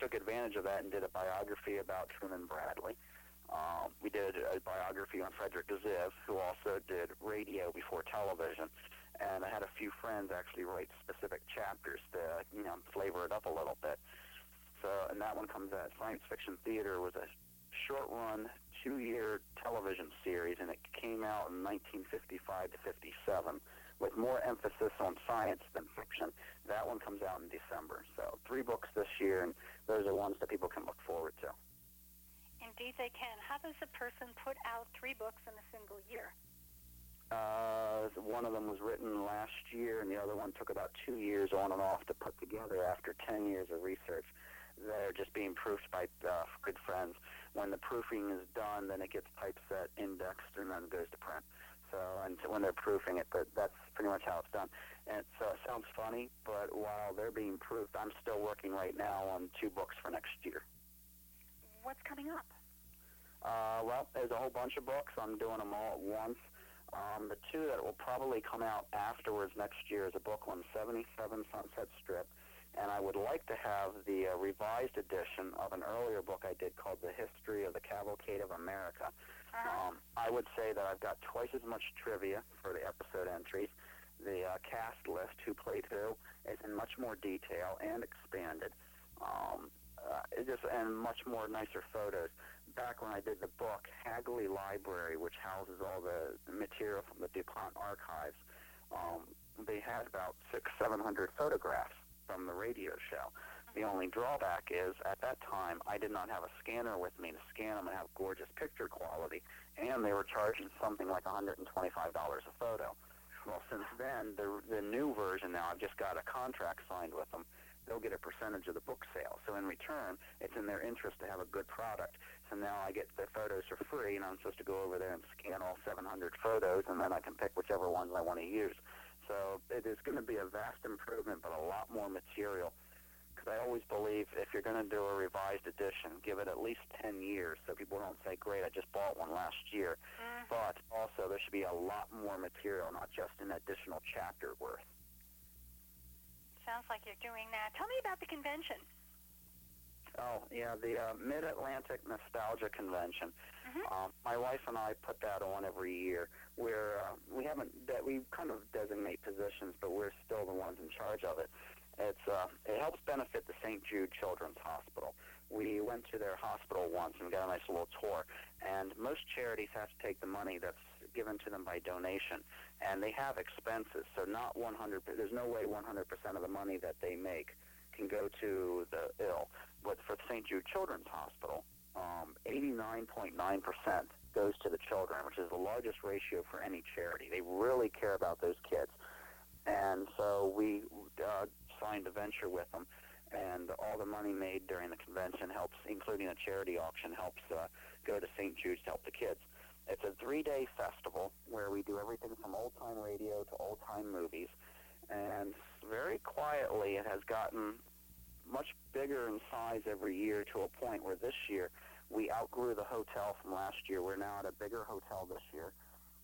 took advantage of that and did a biography about Truman Bradley. Um, we did a biography on Frederick Ziv, who also did radio before television. And I had a few friends actually write specific chapters to, you know, flavor it up a little bit. So, and that one comes out. Science Fiction Theater was a short-run, two-year television series, and it came out in 1955 to 57 with more emphasis on science than fiction. That one comes out in December. So three books this year, and those are ones that people can look forward to. Indeed, they can. How does a person put out three books in a single year? Uh, one of them was written last year, and the other one took about two years on and off to put together after 10 years of research. They're just being proofed by uh, good friends. When the proofing is done, then it gets typeset, indexed, and then goes to print. So, and when they're proofing it, but that's pretty much how it's done. And so it sounds funny, but while they're being proofed, I'm still working right now on two books for next year. What's coming up? Uh, well, there's a whole bunch of books. I'm doing them all at once. Um, the two that will probably come out afterwards next year is a book on 77 Sunset Strip, and I would like to have the uh, revised edition of an earlier book I did called The History of the Cavalcade of America. Uh-huh. Um, I would say that I've got twice as much trivia for the episode entries. The uh, cast list, who played who, is in much more detail and expanded. Um, uh, it just and much more nicer photos. Back when I did the book, Hagley Library, which houses all the material from the DuPont archives, um, they had about six, seven hundred photographs from the radio show. The only drawback is, at that time, I did not have a scanner with me to scan them and have gorgeous picture quality, and they were charging something like $125 a photo. Well, since then, the the new version now, I've just got a contract signed with them. They'll get a percentage of the book sale. So in return, it's in their interest to have a good product. So now I get the photos for free, and I'm supposed to go over there and scan all 700 photos, and then I can pick whichever ones I want to use. So it is going to be a vast improvement, but a lot more material. I always believe if you're going to do a revised edition, give it at least 10 years so people don't say, great, I just bought one last year. Mhm. But also there should be a lot more material, not just an additional chapter worth. Sounds like you're doing that. Tell me about the convention. Oh, yeah, the uh, Mid-Atlantic Nostalgia Convention. Mhm. Um, my wife and I put that on every year. We're uh, we haven't de- we kind of designate positions, but we're still the ones in charge of it. It's uh, it helps benefit the St. Jude Children's Hospital. We went to their hospital once and we got a nice little tour. And most charities have to take the money that's given to them by donation, and they have expenses. So not 100. There's no way 100% of the money that they make can go to the ill. But for St. Jude Children's Hospital, um, 89.9% goes to the children, which is the largest ratio for any charity. They really care about those kids. And so we uh, signed a venture with them, and all the money made during the convention helps, including a charity auction, helps uh, go to St. Jude's to help the kids. It's a three-day festival where we do everything from old-time radio to old-time movies, and very quietly it has gotten much bigger in size every year to a point where this year we outgrew the hotel from last year. We're now at a bigger hotel this year.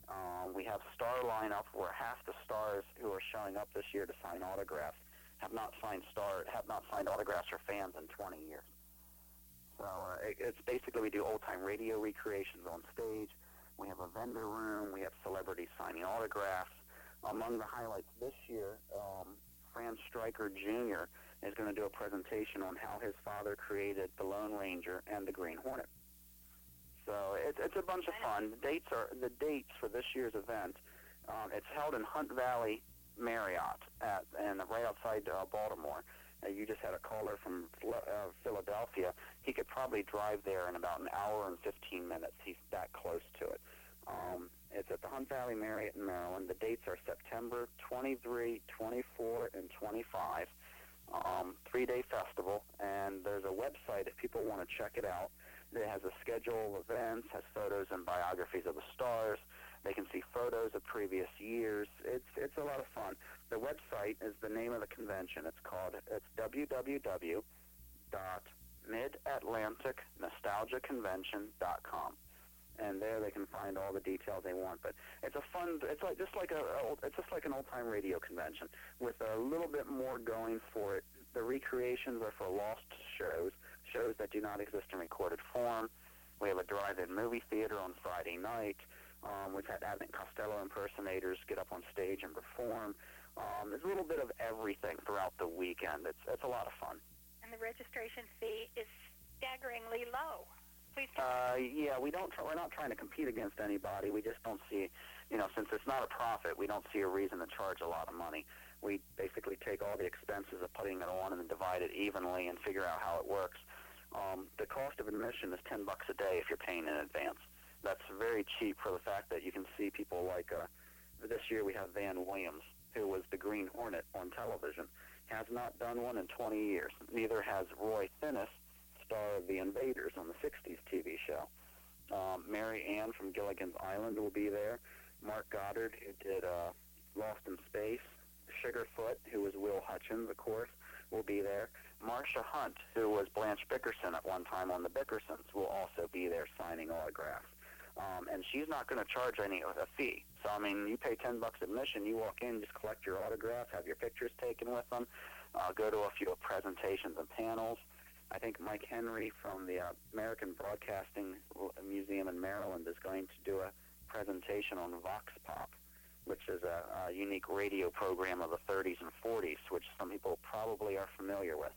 Um, we have star lineup where half the stars who are showing up this year to sign autographs have not signed star have not signed autographs for fans in 20 years. So uh, it, it's basically we do old time radio recreations on stage. We have a vendor room. We have celebrities signing autographs. Among the highlights this year, um, Fran Stryker Jr. is going to do a presentation on how his father created the Lone Ranger and the Green Hornet. So it's it's a bunch of fun. The dates are the dates for this year's event. Um, it's held in Hunt Valley Marriott at and right outside uh, Baltimore. Uh, you just had a caller from uh, Philadelphia. He could probably drive there in about an hour and 15 minutes. He's that close to it. Um, it's at the Hunt Valley Marriott in Maryland. The dates are September 23, 24, and 25. Um, three-day festival, and there's a website if people want to check it out. It has a schedule of events, has photos and biographies of the stars. They can see photos of previous years. It's it's a lot of fun. The website is the name of the convention. It's called it's www.midatlanticnostalgiaconvention.com and there they can find all the details they want. But it's a fun. It's like just like a, it's just like an old time radio convention with a little bit more going for it. The recreations are for lost shows, shows that do not exist in recorded form. We have a drive-in movie theater on Friday night. Um, we've had Abbott Costello impersonators get up on stage and perform. Um, there's a little bit of everything throughout the weekend. It's it's a lot of fun. And the registration fee is staggeringly low. Please. Uh, yeah, we don't. We're not trying to compete against anybody. We just don't see, you know, since it's not a profit, we don't see a reason to charge a lot of money. We basically take all the expenses of putting it on and then divide it evenly and figure out how it works. Um, the cost of admission is ten bucks a day if you're paying in advance. That's very cheap for the fact that you can see people like uh, this year we have Van Williams, who was the Green Hornet on television, has not done one in 20 years. Neither has Roy Thinnes, star of The Invaders on the 60s TV show. Um, Mary Ann from Gilligan's Island will be there. Mark Goddard, who did uh, Lost in Space. Sugarfoot, who was Will Hutchins, of course, will be there. Marsha Hunt, who was Blanche Bickerson at one time on The Bickersons, will also be there signing autographs. Um, and she's not going to charge any a fee. So I mean, you pay ten bucks admission, you walk in, just collect your autographs, have your pictures taken with them, uh, go to a few presentations and panels. I think Mike Henry from the uh, American Broadcasting Museum in Maryland is going to do a presentation on Vox Pop, which is a, a unique radio program of the 30s and 40s, which some people probably are familiar with.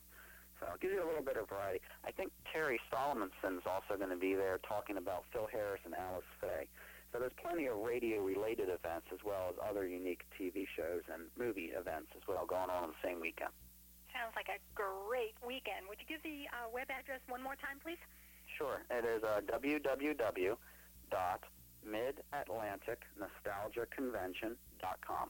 So I'll give you a little bit of variety. I think Terry Salomonson's also going to be there talking about Phil Harris and Alice Faye. So there's plenty of radio-related events as well as other unique TV shows and movie events as well going on on the same weekend. Sounds like a great weekend. Would you give the uh, web address one more time, please? Sure. It is uh, www.midatlanticnostalgiaconvention.com.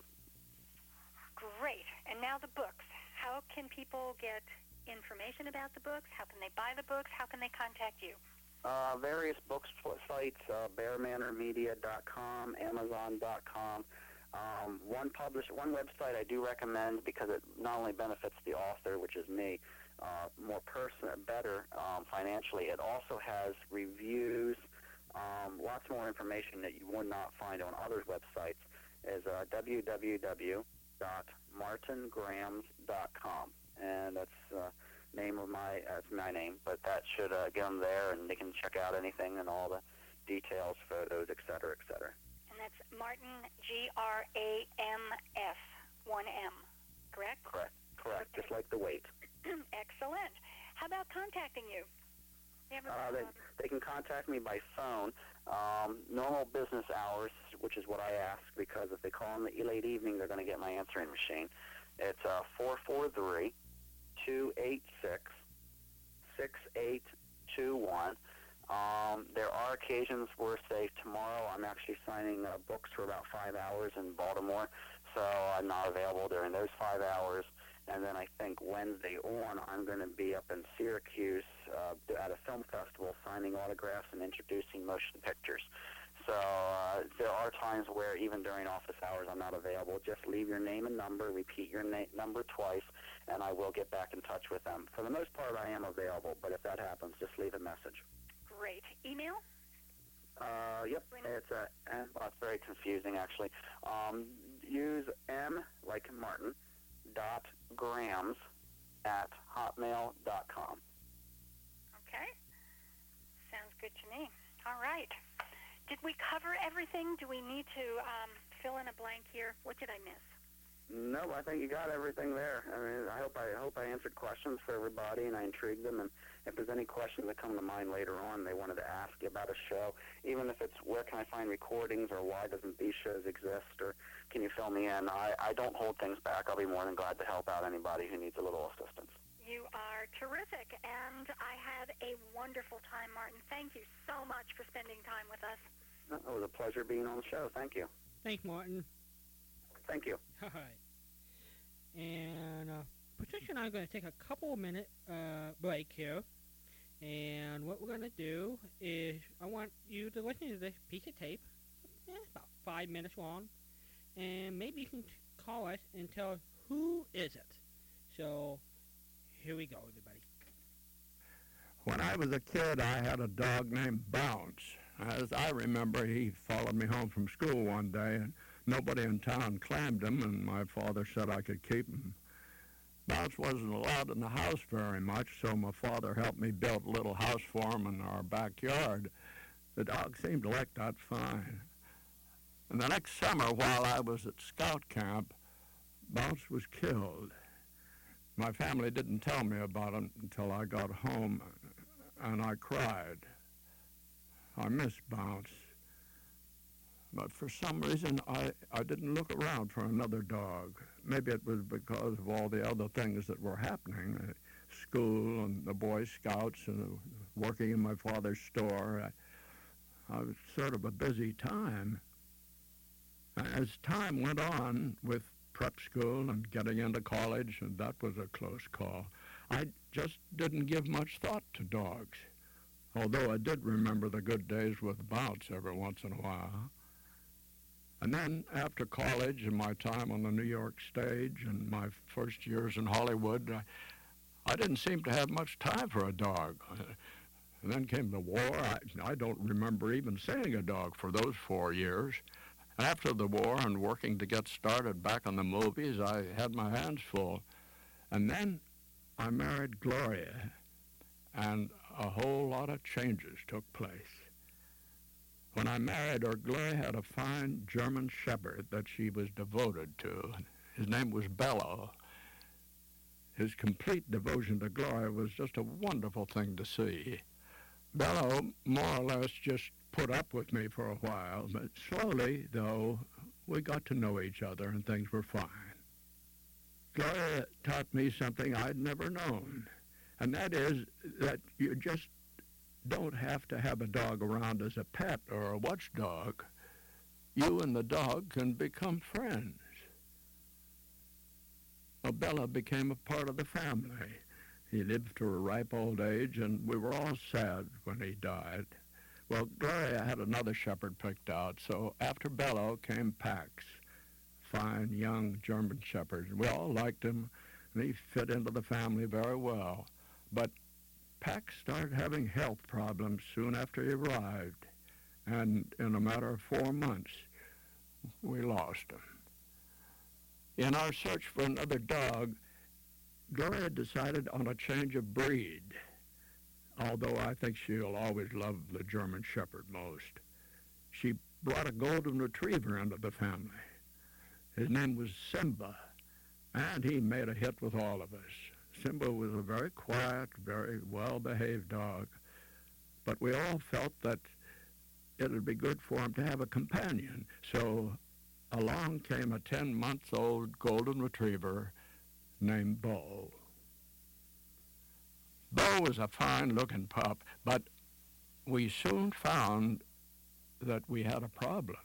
Great. And now the books. How can people get information about the books? How can they buy the books? How can they contact you? Uh, various books sites, uh, bearmanormedia.com, amazon.com. Um, one publish one website I do recommend because it not only benefits the author, which is me, uh, more person better um, financially. It also has reviews, um, lots more information that you would not find on other websites. Is uh, www.martingrams.com and that's uh, name of my that's my name. But that should uh, get them there, and they can check out anything and all the details, photos, et cetera, et cetera. And that's Martin G R A M S one M, correct? Correct. Correct. Just like the weight. Excellent. How about contacting you? you uh, they, they can contact me by phone. Um, normal business hours, which is what I ask, because if they call in the late evening, they're going to get my answering machine. It's uh, 443 286 6821. Um, there are occasions where, say, tomorrow I'm actually signing uh, books for about five hours in Baltimore, so I'm not available during those five hours. And then I think Wednesday on, I'm going to be up in Syracuse uh, at a film festival signing autographs and introducing motion pictures. So uh, there are times where even during office hours I'm not available. Just leave your name and number, repeat your na- number twice, and I will get back in touch with them. For the most part, I am available, but if that happens, just leave a message. Great. Email? Uh, yep. It's a, uh, well, it's very confusing actually. Um, use M like Martin dot grams at hotmail dot com. Okay. Sounds good to me. All right. Did we cover everything? Do we need to um, fill in a blank here? What did I miss? No, I think you got everything there. I mean, I hope I hope I answered questions for everybody and I intrigued them. And if there's any questions that come to mind later on, they wanted to ask you about a show, even if it's where can I find recordings or why doesn't these shows exist or can you fill me in? I, I don't hold things back. I'll be more than glad to help out anybody who needs a little assistance. You are terrific, and I had a wonderful time, Martin. Thank you so much for spending time with us. It was a pleasure being on the show. Thank you. Thanks, Martin. Thank you. All right. And uh, Patricia and I are going to take a couple of minute uh, break here. And what we're going to do is I want you to listen to this piece of tape. Eh, about five minutes long. And maybe you can call us and tell who is it. So here we go, everybody. When I was a kid, I had a dog named Bounce. As I remember, he followed me home from school one day, and nobody in town claimed him, and my father said I could keep him. Bounce wasn't allowed in the house very much, so my father helped me build a little house for him in our backyard. The dog seemed to like that fine. And the next summer, while I was at scout camp, Bounce was killed. My family didn't tell me about it until I got home, and I cried. I missed Bounce. But for some reason, I, I didn't look around for another dog. Maybe it was because of all the other things that were happening uh, school and the Boy Scouts and uh, working in my father's store. I, I was sort of a busy time. As time went on with prep school and getting into college, and that was a close call. I just didn't give much thought to dogs, although I did remember the good days with Bounce every once in a while. And then after college and my time on the New York stage and my first years in Hollywood, I, I didn't seem to have much time for a dog. And then came the war. I, I don't remember even seeing a dog for those four years. After the war and working to get started back on the movies, I had my hands full. And then I married Gloria, and a whole lot of changes took place. When I married her, Gloria had a fine German shepherd that she was devoted to. His name was Bello. His complete devotion to Gloria was just a wonderful thing to see. Bello more or less just put up with me for a while, but slowly, though, we got to know each other and things were fine. Gloria taught me something I'd never known, and that is that you just don't have to have a dog around as a pet or a watchdog. You and the dog can become friends. Bella became a part of the family. He lived to a ripe old age, and we were all sad when he died. Well, Gloria had another shepherd picked out, so after Bello came Pax, fine young German shepherd. We all liked him, and he fit into the family very well. But Pax started having health problems soon after he arrived, and in a matter of four months, we lost him. In our search for another dog, Gloria decided on a change of breed although I think she'll always love the German Shepherd most. She brought a golden retriever into the family. His name was Simba, and he made a hit with all of us. Simba was a very quiet, very well-behaved dog, but we all felt that it would be good for him to have a companion. So along came a 10-month-old golden retriever named Beau. Beau was a fine-looking pup, but we soon found that we had a problem.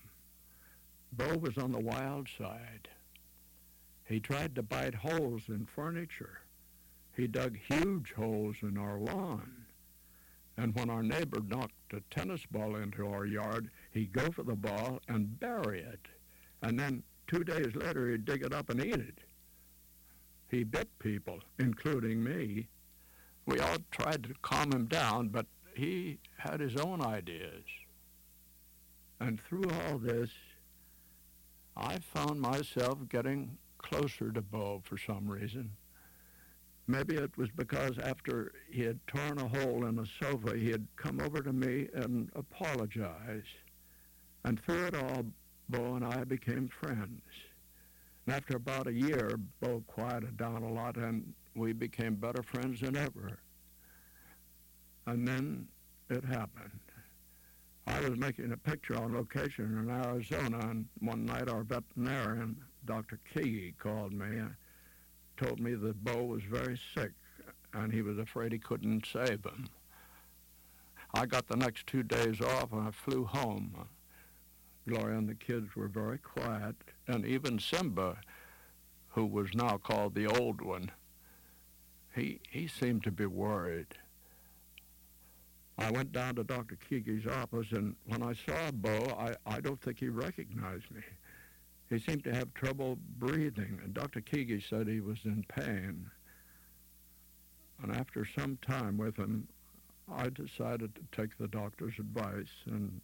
Beau was on the wild side. He tried to bite holes in furniture. He dug huge holes in our lawn. And when our neighbor knocked a tennis ball into our yard, he'd go for the ball and bury it. And then two days later, he'd dig it up and eat it. He bit people, including me. We all tried to calm him down, but he had his own ideas. And through all this, I found myself getting closer to Beau for some reason. Maybe it was because after he had torn a hole in a sofa, he had come over to me and apologized. And through it all, Beau and I became friends. And after about a year, Beau quieted down a lot, and we became better friends than ever. And then it happened. I was making a picture on location in Arizona, and one night our veterinarian, Dr. Key, called me told me that Beau was very sick, and he was afraid he couldn't save him. I got the next two days off, and I flew home. Gloria and the kids were very quiet, and even Simba, who was now called the old one, he, he seemed to be worried. I went down to Dr. Keege's office, and when I saw Beau, I, I don't think he recognized me. He seemed to have trouble breathing, and Dr. Keege said he was in pain. And after some time with him, I decided to take the doctor's advice and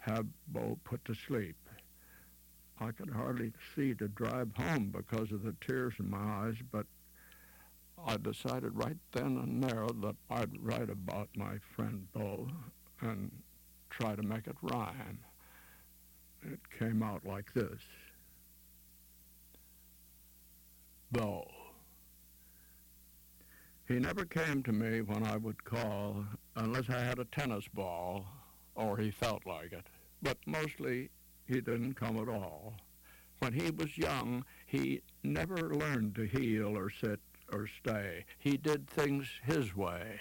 have Beau put to sleep. I could hardly see to drive home because of the tears in my eyes, but I decided right then and there that I'd write about my friend Beau and try to make it rhyme. It came out like this. Beau. He never came to me when I would call unless I had a tennis ball or he felt like it. But mostly he didn't come at all. When he was young, he never learned to heel or sit or stay. He did things his way.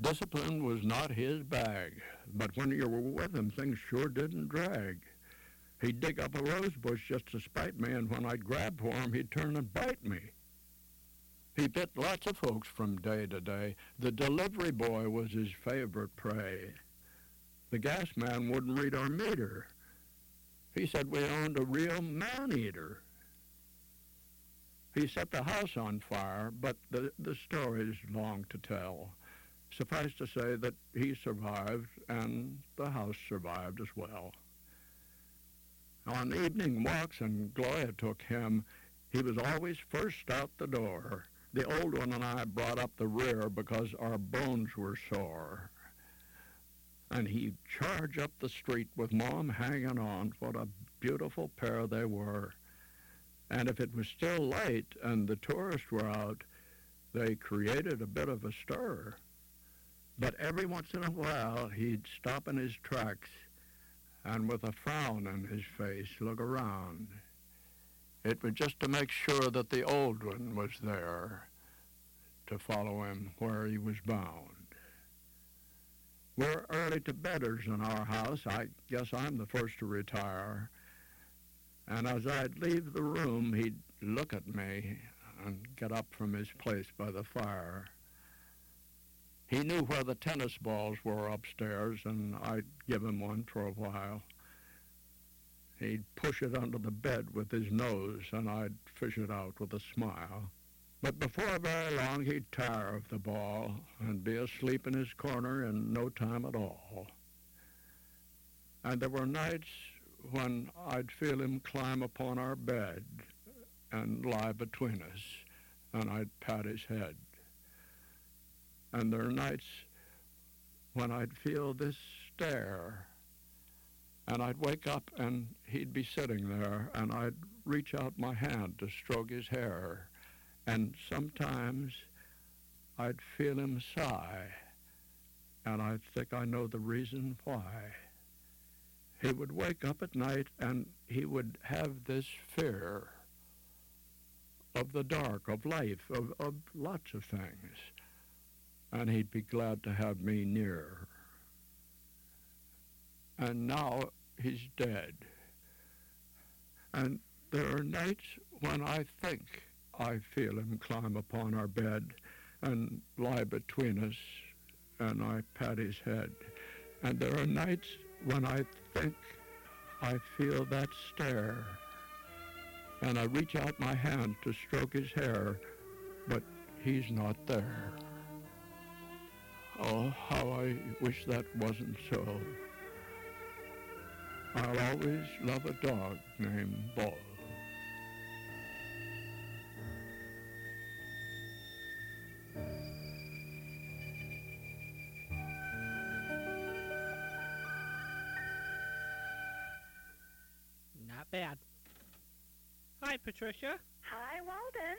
Discipline was not his bag, but when you were with him, things sure didn't drag. He'd dig up a rose bush just to spite me, and when I'd grab for him, he'd turn and bite me. He bit lots of folks from day to day. The delivery boy was his favorite prey. The gas man wouldn't read our meter. He said we owned a real man-eater. He set the house on fire, but the, the story's long to tell. Suffice to say that he survived and the house survived as well. On evening walks, and Gloria took him, he was always first out the door. The old one and I brought up the rear because our bones were sore. And he'd charge up the street with Mom hanging on. What a beautiful pair they were. And if it was still late and the tourists were out, they created a bit of a stir. But every once in a while, he'd stop in his tracks and with a frown on his face look around. It was just to make sure that the old one was there to follow him where he was bound. We're early to bedders in our house. I guess I'm the first to retire. And as I'd leave the room, he'd look at me and get up from his place by the fire. He knew where the tennis balls were upstairs, and I'd give him one for a while. He'd push it under the bed with his nose, and I'd fish it out with a smile. But before very long, he'd tire of the ball and be asleep in his corner in no time at all. And there were nights when I'd feel him climb upon our bed and lie between us, and I'd pat his head. And there are nights when I'd feel this stare, and I'd wake up and he'd be sitting there, and I'd reach out my hand to stroke his hair, and sometimes I'd feel him sigh, and I'd think I know the reason why. He would wake up at night and he would have this fear of the dark, of life, of, of lots of things and he'd be glad to have me near. And now he's dead. And there are nights when I think I feel him climb upon our bed and lie between us, and I pat his head. And there are nights when I think I feel that stare, and I reach out my hand to stroke his hair, but he's not there. Oh, how I wish that wasn't so. I'll always love a dog named Beau. Not bad. Hi, Patricia. Hi, Walden.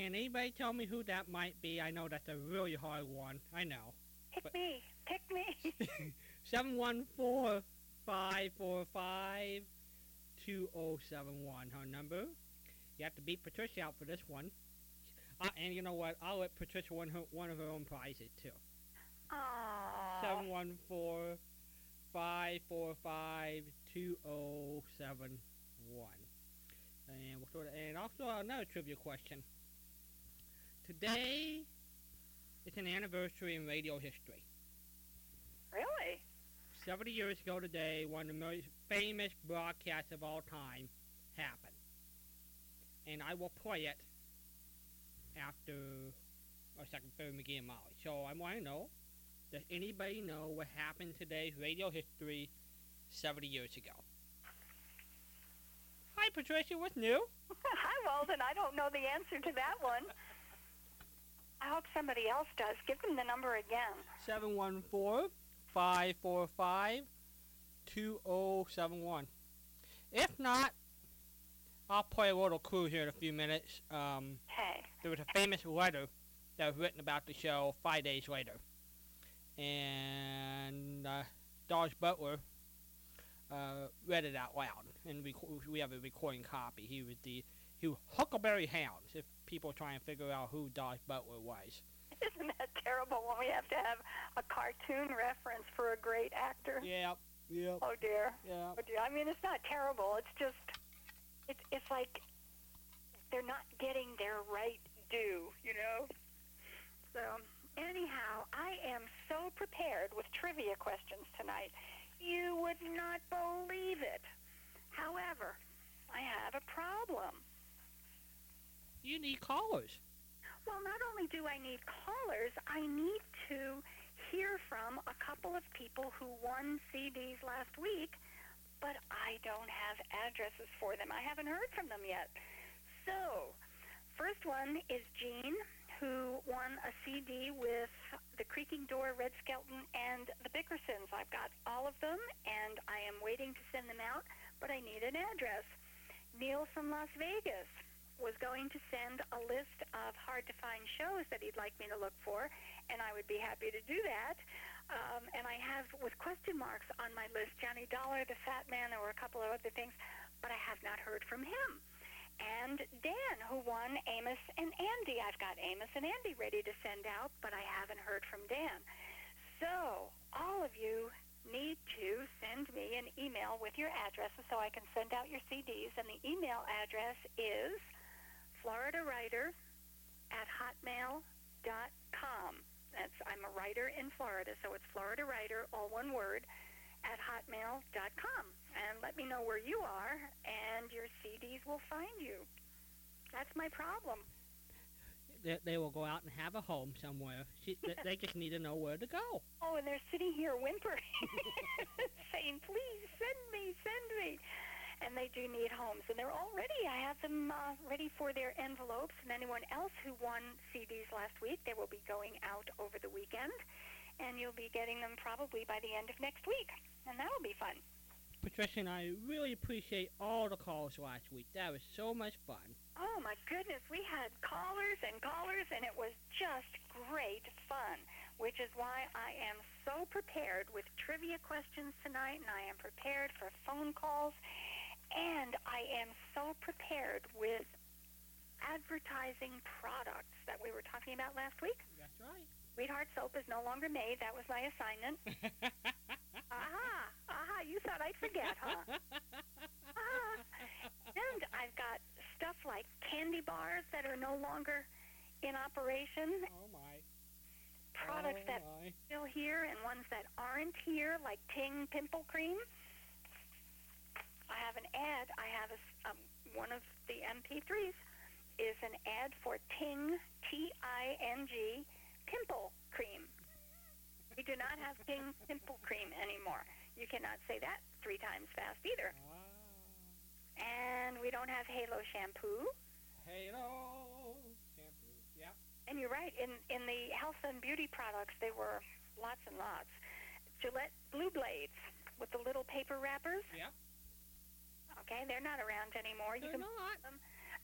Can anybody tell me who that might be? I know that's a really hard one. I know. Pick But- me. Pick me. Seven one four five four five two zero seven one. Her number. You have to beat Patricia out for this one. Uh, and you know what? I'll let Patricia win her, one of her own prizes too. Aww. Seven one four five four five two zero seven one. And we'll sort of, and also another trivia question. Today is an anniversary in radio history. Really? 70 years ago today, one of the most famous broadcasts of all time happened. And I will play it after our second McGee and Molly. So I want to know, does anybody know what happened today's radio history 70 years ago? Hi, Patricia, what's new? Hi, Walden. I don't know the answer to that one. I hope somebody else does. Give them the number again. 714-545-2071. If not, I'll play a little clue here in a few minutes. Um, Hey. there was a famous letter that was written about the show five days later. And uh, Daws Butler uh, read it out loud, and we, we have a recording copy. He was the he was Huckleberry Hounds, if people try and figure out who Daws Butler was. Isn't that terrible when we have to have a cartoon reference for a great actor? Yep, yep, Oh dear. yep. Oh dear. I mean, it's not terrible. It's just, it's it's like they're not getting their right due, you know. So anyhow, I am so prepared with trivia questions tonight. You would not believe it. However, I have a problem. You need callers. Well, not only do I need callers, I need to hear from a couple of people who won CDs last week, but I don't have addresses for them. I haven't heard from them yet. So, first one is Jean, who won a CD with the Creaking Door, Red Skelton, and the Bickersons. I've got all of them, and I am waiting to send them out, but I need an address. Neil from Las Vegas was going to send a list of hard to find shows that he'd like me to look for, and I would be happy to do that. Um, and I have, with question marks on my list, Johnny Dollar, The Fat Man, there were a couple of other things, but I have not heard from him. And Dan, who won Amos and Andy. I've got Amos and Andy ready to send out, but I haven't heard from Dan. So, all of you need to send me an email with your addresses so I can send out your CDs. And the email address is Florida Writer at hotmail.com. That's I'm a writer in Florida, so it's Florida Writer, all one word, at hotmail.com. And let me know where you are, and your CDs will find you. That's my problem. They, they will go out and have a home somewhere. She, they, they just need to know where to go. Oh, and they're sitting here whimpering, saying, "Please send me, send me." And they do need homes, and they're all ready. I have them uh, ready for their envelopes. And anyone else who won CDs last week, they will be going out over the weekend, and you'll be getting them probably by the end of next week, and that'll be fun. Patricia and I really appreciate all the calls last week. That was so much fun. Oh my goodness, we had callers and callers, and it was just great fun. Which is why I am so prepared with trivia questions tonight, and I am prepared for phone calls, and I am so prepared with advertising products that we were talking about last week. That's right. Sweetheart Soap is no longer made. That was my assignment. Aha! Aha! You thought I'd forget, huh? Ah. And I've got stuff like candy bars that are no longer in operation, oh my. products oh that my. are still here, and ones that aren't here, like Ting Pimple Cream. I have an ad. I have a, um, one of the MP3s is an ad for Ting T-I-N-G Pimple Cream. We do not have Ting Pimple Cream anymore. You cannot say that three times fast either. Ah. And we don't have Halo shampoo. Halo shampoo. Yeah. And you're right. In in the health and beauty products, there were lots and lots. Gillette Blue Blades with the little paper wrappers. Yep. Okay, they're not around anymore. You They're can not.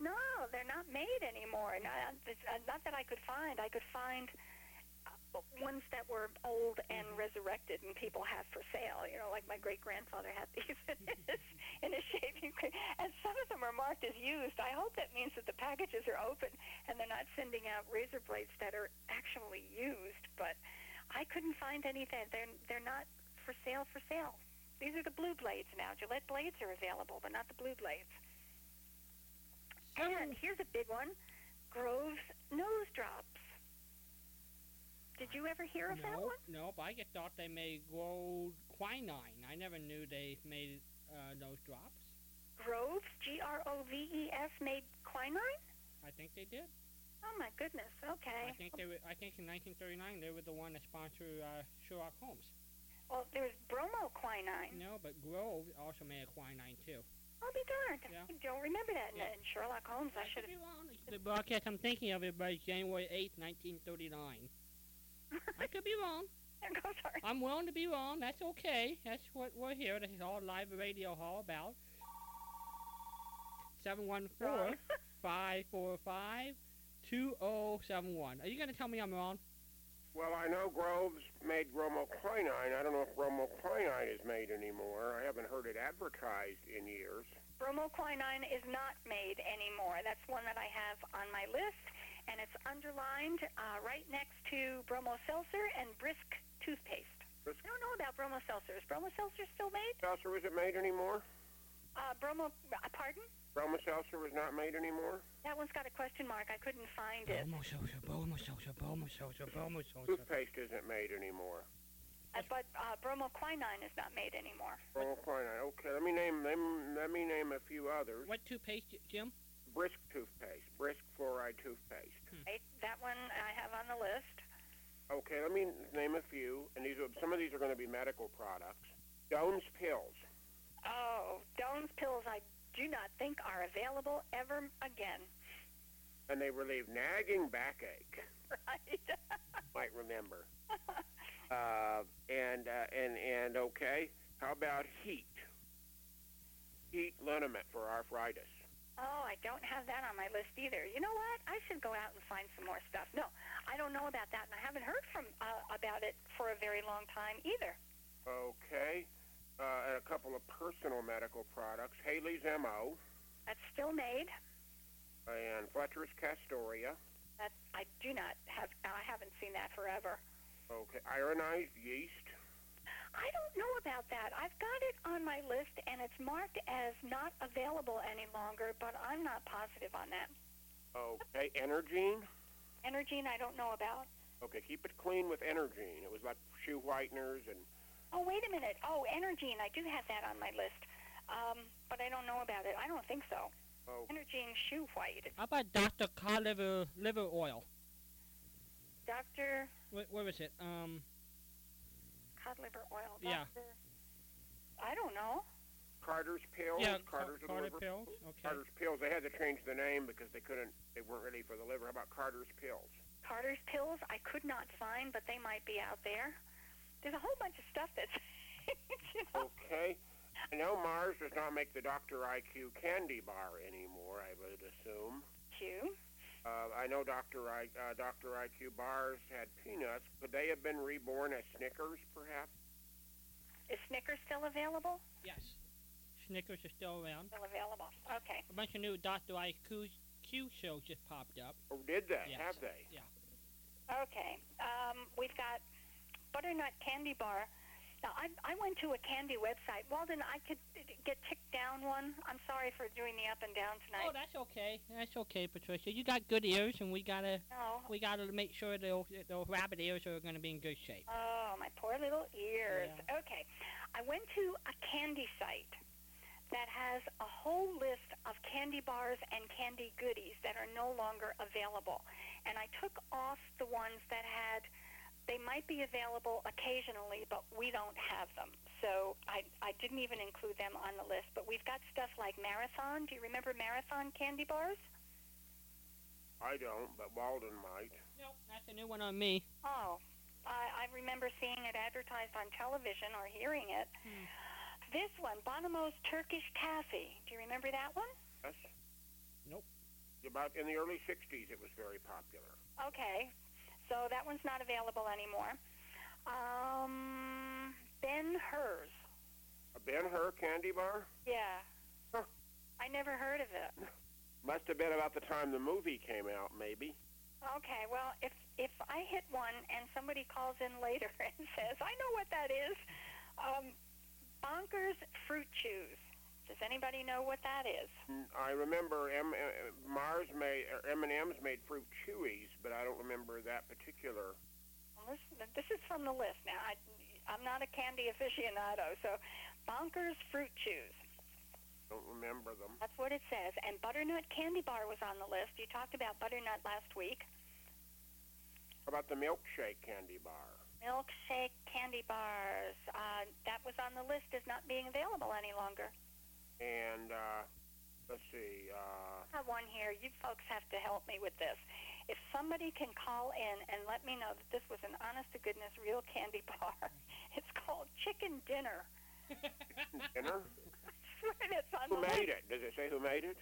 no, they're not made anymore. Not, uh, not that I could find. I could find uh, ones that were old and resurrected, and people have for sale. You know, like my great grandfather had these in his, in his shaving cream, and some of them are marked as used. I hope that means that the packages are open and they're not sending out razor blades that are actually used. But I couldn't find anything. They're they're not for sale. For sale. These are the blue blades now. Gillette blades are available, but not the blue blades. And here's a big one, Grove's nose drops. Did you ever hear of that one? no, but I just thought they made gold quinine. I never knew they made uh, those drops. Grove's, G-R-O-V-E-S, made quinine? I think they did. Oh my goodness. Okay. I think they were. I think in 1939 they were the one that sponsored uh, Sherlock Holmes. Well, there's bromo quinine. No, but Grove also made a quinine too. I'll be darned. Yeah. I don't remember that in- Yeah. in Sherlock Holmes. I I should have. be wrong. The broadcast I'm thinking of it by January 8th, 1939. I could be wrong. There. I'm willing to be wrong. That's okay. That's what we're here. This is all live radio hall about. 714 545 2071. Are you going to tell me I'm wrong? Well, I know Groves made bromoquinine. I don't know if bromoquinine is made anymore. I haven't heard it advertised in years. Bromoquinine is not made anymore. That's one that I have on my list, and it's underlined uh, right next to Bromo Seltzer and Brisk toothpaste. Brisk- I don't know about Bromo Seltzer. Is Bromo Seltzer still made? Seltzer, is it made anymore? Uh, Bromo, uh, pardon? Bromo Seltzer was not made anymore? That one's got a question mark. I couldn't find it. Bomo Sosa, Bomo Sosa, Bomo Sosa, Bomo Sosa. Toothpaste isn't made anymore. Uh, but uh, bromoquinine is not made anymore. Bromoquinine. Okay, let me name let me, let me name a few others. What toothpaste, Jim? Brisk toothpaste. Brisk fluoride toothpaste. Right? That one I have on the list. Okay, let me name a few, and these are, some of these are going to be medical products. Doan's pills. Oh, Doan's pills I do not think are available ever again. and they relieve nagging backache. Right? Might remember. Uh, and uh, and and okay, how about heat? Heat liniment for arthritis. oh, I don't have that on my list either. You know what? I should go out and find some more stuff. No, I don't know about that, and I haven't heard from uh, about it for a very long time either. Okay, uh, and a couple of personal medical products: Haley's Mo That's still made. and Fletcher's Castoria. That I do not have. I haven't seen that forever. Okay, ironized yeast. I don't know about that. I've got it on my list, and it's marked as not available any longer, but I'm not positive on that. Okay, Energine. Energine, I don't know about. Okay, keep it clean with Energine. It was like shoe whiteners and Oh, wait a minute. Oh, Energine, I do have that on my list, um, but I don't know about it. I don't think so. oh, Energine shoe white. How about Dr. Cod liver, liver oil? Doctor What, what was it? Um, cod liver oil. Yeah. Doctor, I don't know. Carter's pills. yeah, Carter's Car- Carter liver. pills. Okay. Carter's pills. They had to change the name because they couldn't. They weren't ready for the liver. How about Carter's pills? Carter's pills, I could not find, but they might be out there. There's a whole bunch of stuff that's, you know. Okay. I know Mars does not make the Dr. IQ candy bar anymore. I would assume. Q. Uh, I know Dr. I, uh, Dr. IQ bars had peanuts. Could they have been reborn as Snickers, perhaps? Is Snickers still available? Yes. Snickers are still around. Still available. Okay. A bunch of new Dr. IQ Q shows just popped up. Or did they? Yes. Have they? Yeah. Okay. Um, we've got butternut candy bar. Now, I, I went to a candy website. Walden, I could get ticked down one. I'm sorry for doing the up and down tonight. Oh, that's okay. That's okay, Patricia. You got good ears, and we gotta no. we gotta make sure those those rabbit ears are gonna be in good shape. Oh, my poor little ears. Yeah. Okay. I went to a candy site that has a whole list of candy bars and candy goodies that are no longer available. And I took off the ones that had, they might be available occasionally, but we don't have them. So I, I didn't even include them on the list. But we've got stuff like Marathon. Do you remember Marathon candy bars? I don't, but Walden might. Nope, that's a new one on me. Oh, I, I remember seeing it advertised on television or hearing it. Hmm. This one, Bonomo's Turkish Taffy. Do you remember that one? Yes. Nope. About in the early '60s, it was very popular. Okay, so that one's not available anymore. Um, Ben Hur's. A Ben Hur candy bar Yeah. Huh. I never heard of it. must have been about the time the movie came out, maybe. Okay, well, if if I hit one and somebody calls in later and says, "I know what that is," um, Bonkers Fruit Chews. Does anybody know what that is? I remember M- uh, Mars made or M&M's made fruit chewies, but I don't remember that particular. Well, this, this is from the list now. I, I'm not a candy aficionado, so Bonkers Fruit Chews. Don't remember them. That's what it says. And Butternut Candy Bar was on the list. You talked about Butternut last week. How about the milkshake candy bar? Milkshake candy bars. Uh, that was on the list as not being available any longer. And uh, let's see. Uh, I have one here. You folks have to help me with this. If somebody can call in and let me know that this was an honest to goodness real candy bar, it's called Chicken Dinner. dinner. I swear it's on Who made list. it? Does it say who made it?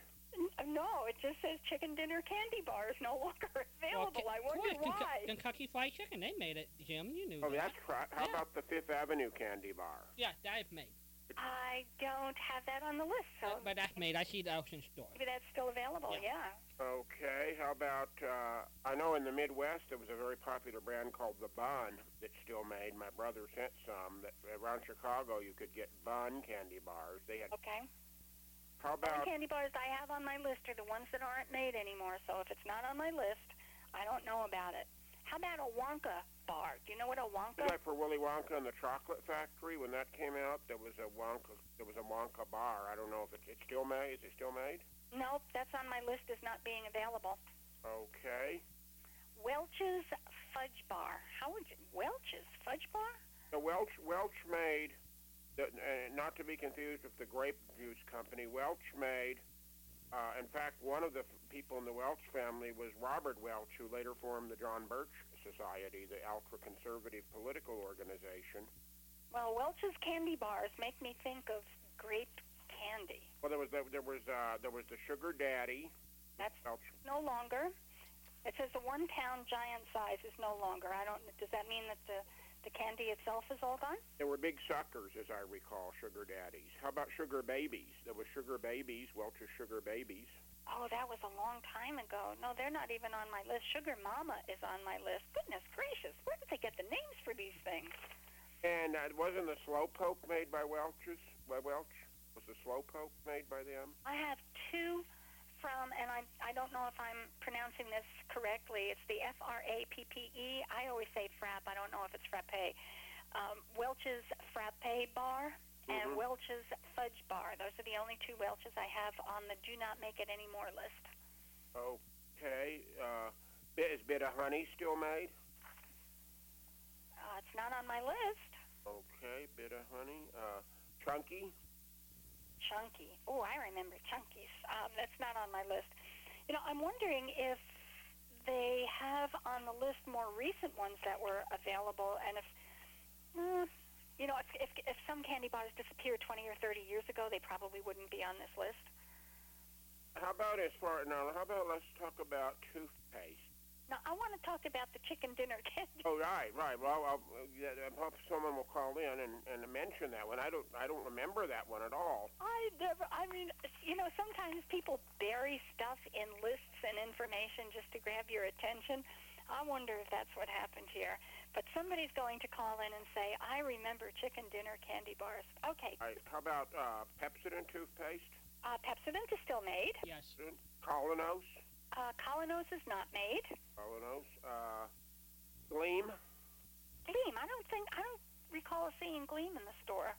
No, it just says Chicken Dinner candy bar is no longer available. I wonder Kentucky- why. Kentucky Fried Chicken, they made it, Jim. You knew Oh, that. that's right. How Yeah. about the Fifth Avenue candy bar? Yeah, that's made. I don't have that on the list, so but that's made. I see the Ocean store. maybe that's still available. Yeah. Yeah. Okay. How about? Uh, I know in the Midwest there was a very popular brand called the Bun that's still made. My brother sent some. That around Chicago you could get Bun candy bars. They had. Okay. How The about? candy bars I have on my list are the ones that aren't made anymore. So if it's not on my list, I don't know about it. How about a Wonka bar? Do you know what a Wonka? Like for Willy Wonka and the Chocolate Factory, when that came out, there was a Wonka. There was a Wonka bar. I don't know if it, it's still made. Is it still made? Nope, that's on my list as not being available. Okay. Welch's Fudge Bar. How would you Welch's Fudge Bar? The Welch Welch made, the, uh, not to be confused with the grape juice company. Welch made. Uh, in fact, one of the f- people in the Welch family was Robert Welch, who later formed the John Birch Society, the ultra-conservative political organization. Well, Welch's candy bars make me think of grape candy. Well, there was the, there was uh, there was the Sugar Daddy. That's Welch. no longer. It says the one pound giant size is no longer. I don't. Does that mean that the the candy itself is all gone? There were big suckers, as I recall, Sugar Daddies. How about Sugar Babies? There was Sugar Babies, Welch's Sugar Babies. Oh, that was a long time ago. No, they're not even on my list. Sugar Mama is on my list. Goodness gracious, where did they get the names for these things? And uh, wasn't the Slowpoke made by Welch's? By Welch? Was the Slowpoke made by them? I have two from, and I I don't know if I'm pronouncing this correctly. It's the F R A P P E. I always say frap. I don't know if it's frappe. Um, Welch's frappe bar and Mhm. Welch's fudge bar. Those are the only two Welch's I have on the do not make it anymore list. Okay. Uh, is Bit of Honey still made? Uh, it's not on my list. Okay, Bit of Honey. Uh, Chunky. Chunky. Oh, I remember Chunkies. Um, that's not on my list. You know, I'm wondering if they have on the list more recent ones that were available, and if, uh, you know, if, if if some candy bars disappeared 20 or 30 years ago, they probably wouldn't be on this list. How about as far now? How about let's talk about toothpaste? Now, I want to talk about the chicken dinner candy. Oh, right, right. Well, I'll, uh, yeah, I hope someone will call in and, and mention that one. I don't, I don't remember that one at all. I never. I mean, you know, sometimes people bury stuff in lists and information just to grab your attention. I wonder if that's what happened here. But somebody's going to call in and say, "I remember chicken dinner candy bars." Okay, All right, how about uh, Pepsodent toothpaste? uh, Pepsodent is still made. Yes. Kolynos? Uh, Kolynos is not made. Kolynos. Uh, Gleam? Gleam. I don't think. I don't recall seeing Gleam in the store.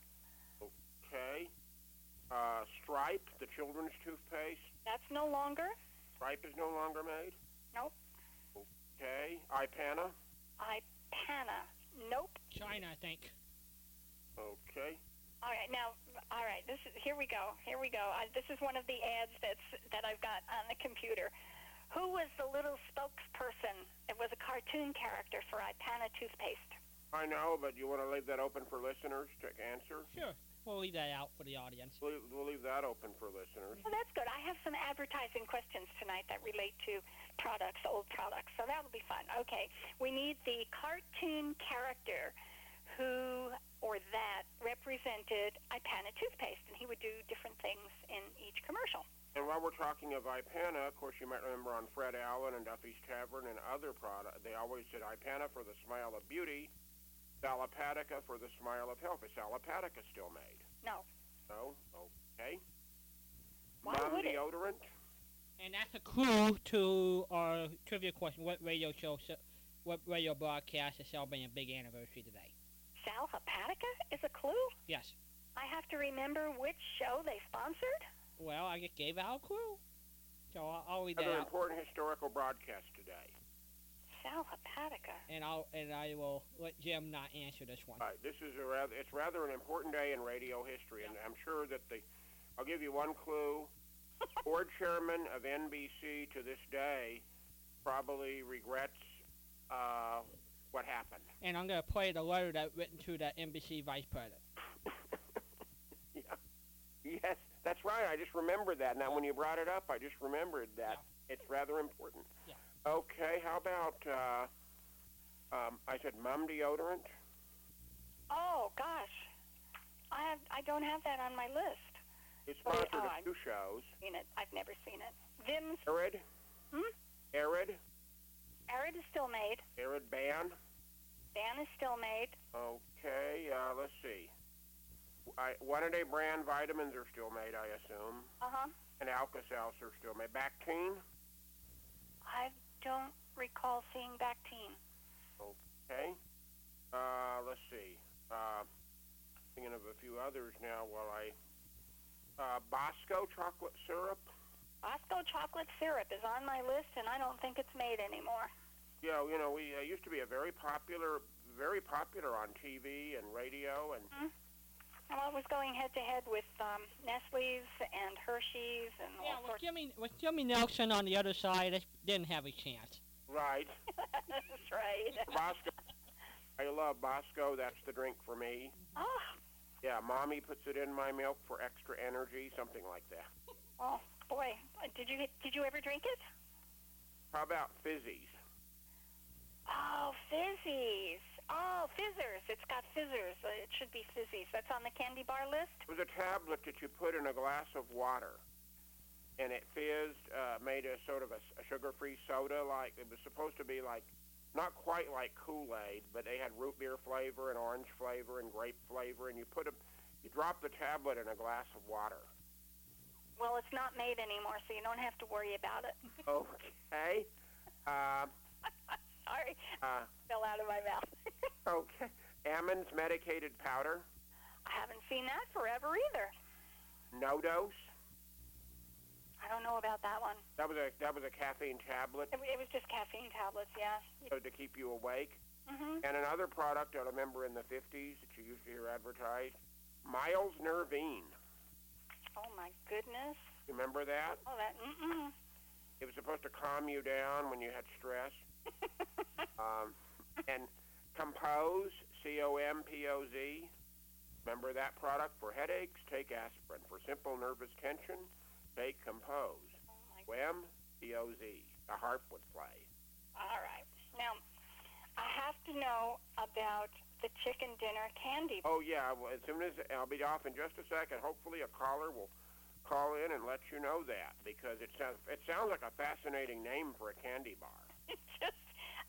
Okay. Uh, Stripe, the children's toothpaste. That's no longer. Stripe is no longer made? Nope. Okay. Ipana? Ipana. Nope. China, I think. Okay. All right, now, all right. This is here we go. Here we go. I, this is one of the ads that's that I've got on the computer. Who was the little spokesperson? It was a cartoon character for Ipana toothpaste. I know, but you want to leave that open for listeners to answer? Sure. We'll leave that out for the audience. We'll, we'll leave that open for listeners. Well, that's good. I have some advertising questions tonight that relate to products, old products. So that'll be fun. Okay, we need the cartoon character who or that represented Ipana toothpaste, and he would do different things in each commercial. And while we're talking of Ipana, of course, you might remember on Fred Allen and Duffy's Tavern and other product, they always said Ipana for the smile of beauty, Sal Hepatica for the smile of health. Is Sal Hepatica still made? No. No? Okay. Why Mom would it? deodorant? And that's a clue to our trivia question. What radio show, what radio broadcast is celebrating a big anniversary today? Sal Hepatica is a clue? Yes. I have to remember which show they sponsored? Well, I just gave out a clue. So I'll, I'll read that Another out. important historical broadcast today. Sal Hepatica. And I'll and I will let Jim not answer this one. All right, this is a rather it's rather an important day in radio history, and I'm sure that the I'll give you one clue. Board chairman of NBC to this day probably regrets uh, what happened. And I'm gonna play the letter that written to the NBC vice president. yeah. Yes, that's right. I just remembered that. Now, when you brought it up, I just remembered that. It's rather important. Yeah. Okay, how about, uh, um, I said mom deodorant? Oh gosh, I have I don't have that on my list. It's Well, sponsored oh, a I- few shows. Seen it? I've never seen it. Vim's Arid? Hmm? Arid? Arid is still made. Arid Ban? Dan is still made. Okay, uh, let's see. I, one-a-day brand vitamins are still made, I assume. Uh huh. And Alka-Seltz are still made. Bactine? I don't recall seeing Bactine. Okay. Uh, let's see. Uh, thinking of a few others now while I... Uh, Bosco chocolate syrup? Bosco chocolate syrup is on my list, and I don't think it's made anymore. Yeah, you know, we uh, used to be a very popular, very popular on TV and radio, and Well, it was going head to head with um, Nestle's and Hershey's and Yeah, all with sorts. Jimmy with Jimmy Nelson on the other side, it didn't have a chance. right, That's right. Bosco. I love Bosco. That's the drink for me. Oh, Yeah, mommy puts it in my milk for extra energy, something like that. oh boy, did you did you ever drink it? How about fizzies? Oh, fizzies. Oh, fizzers. It's got fizzers. Uh, It should be fizzies. That's on the candy bar list. It was a tablet that you put in a glass of water, and it fizzed, uh, made a sort of a, a sugar-free soda. Like it was supposed to be like, not quite like Kool-Aid, but they had root beer flavor and orange flavor and grape flavor, and you put a, you drop the tablet in a glass of water. Well, it's not made anymore, so you don't have to worry about it. Okay. Uh, Sorry, uh, fell out of my mouth. okay. Ammens medicated powder, I haven't seen that forever either. NoDoz. I don't know about that one. That was a that was a caffeine tablet It, it was just caffeine tablets, yeah. so to keep you awake. hmm And another product I remember in the 50s that you used to hear advertised, Miles Nervine. Oh my goodness. You remember that? Oh, that. Mm-mm. It was supposed to calm you down when you had stress. Um, and Compoz, C-O-M-P-O-Z. Remember that product? For headaches, take aspirin. For simple nervous tension, take Compoz. oh. O-M-P-O-Z. The harp would play. All right. Now, I have to know about the chicken dinner candy. Bar. Oh, yeah. Well, as soon as I'll be off in just a second, hopefully a caller will call in and let you know that because it sounds it sounds like a fascinating name for a candy bar. It's just,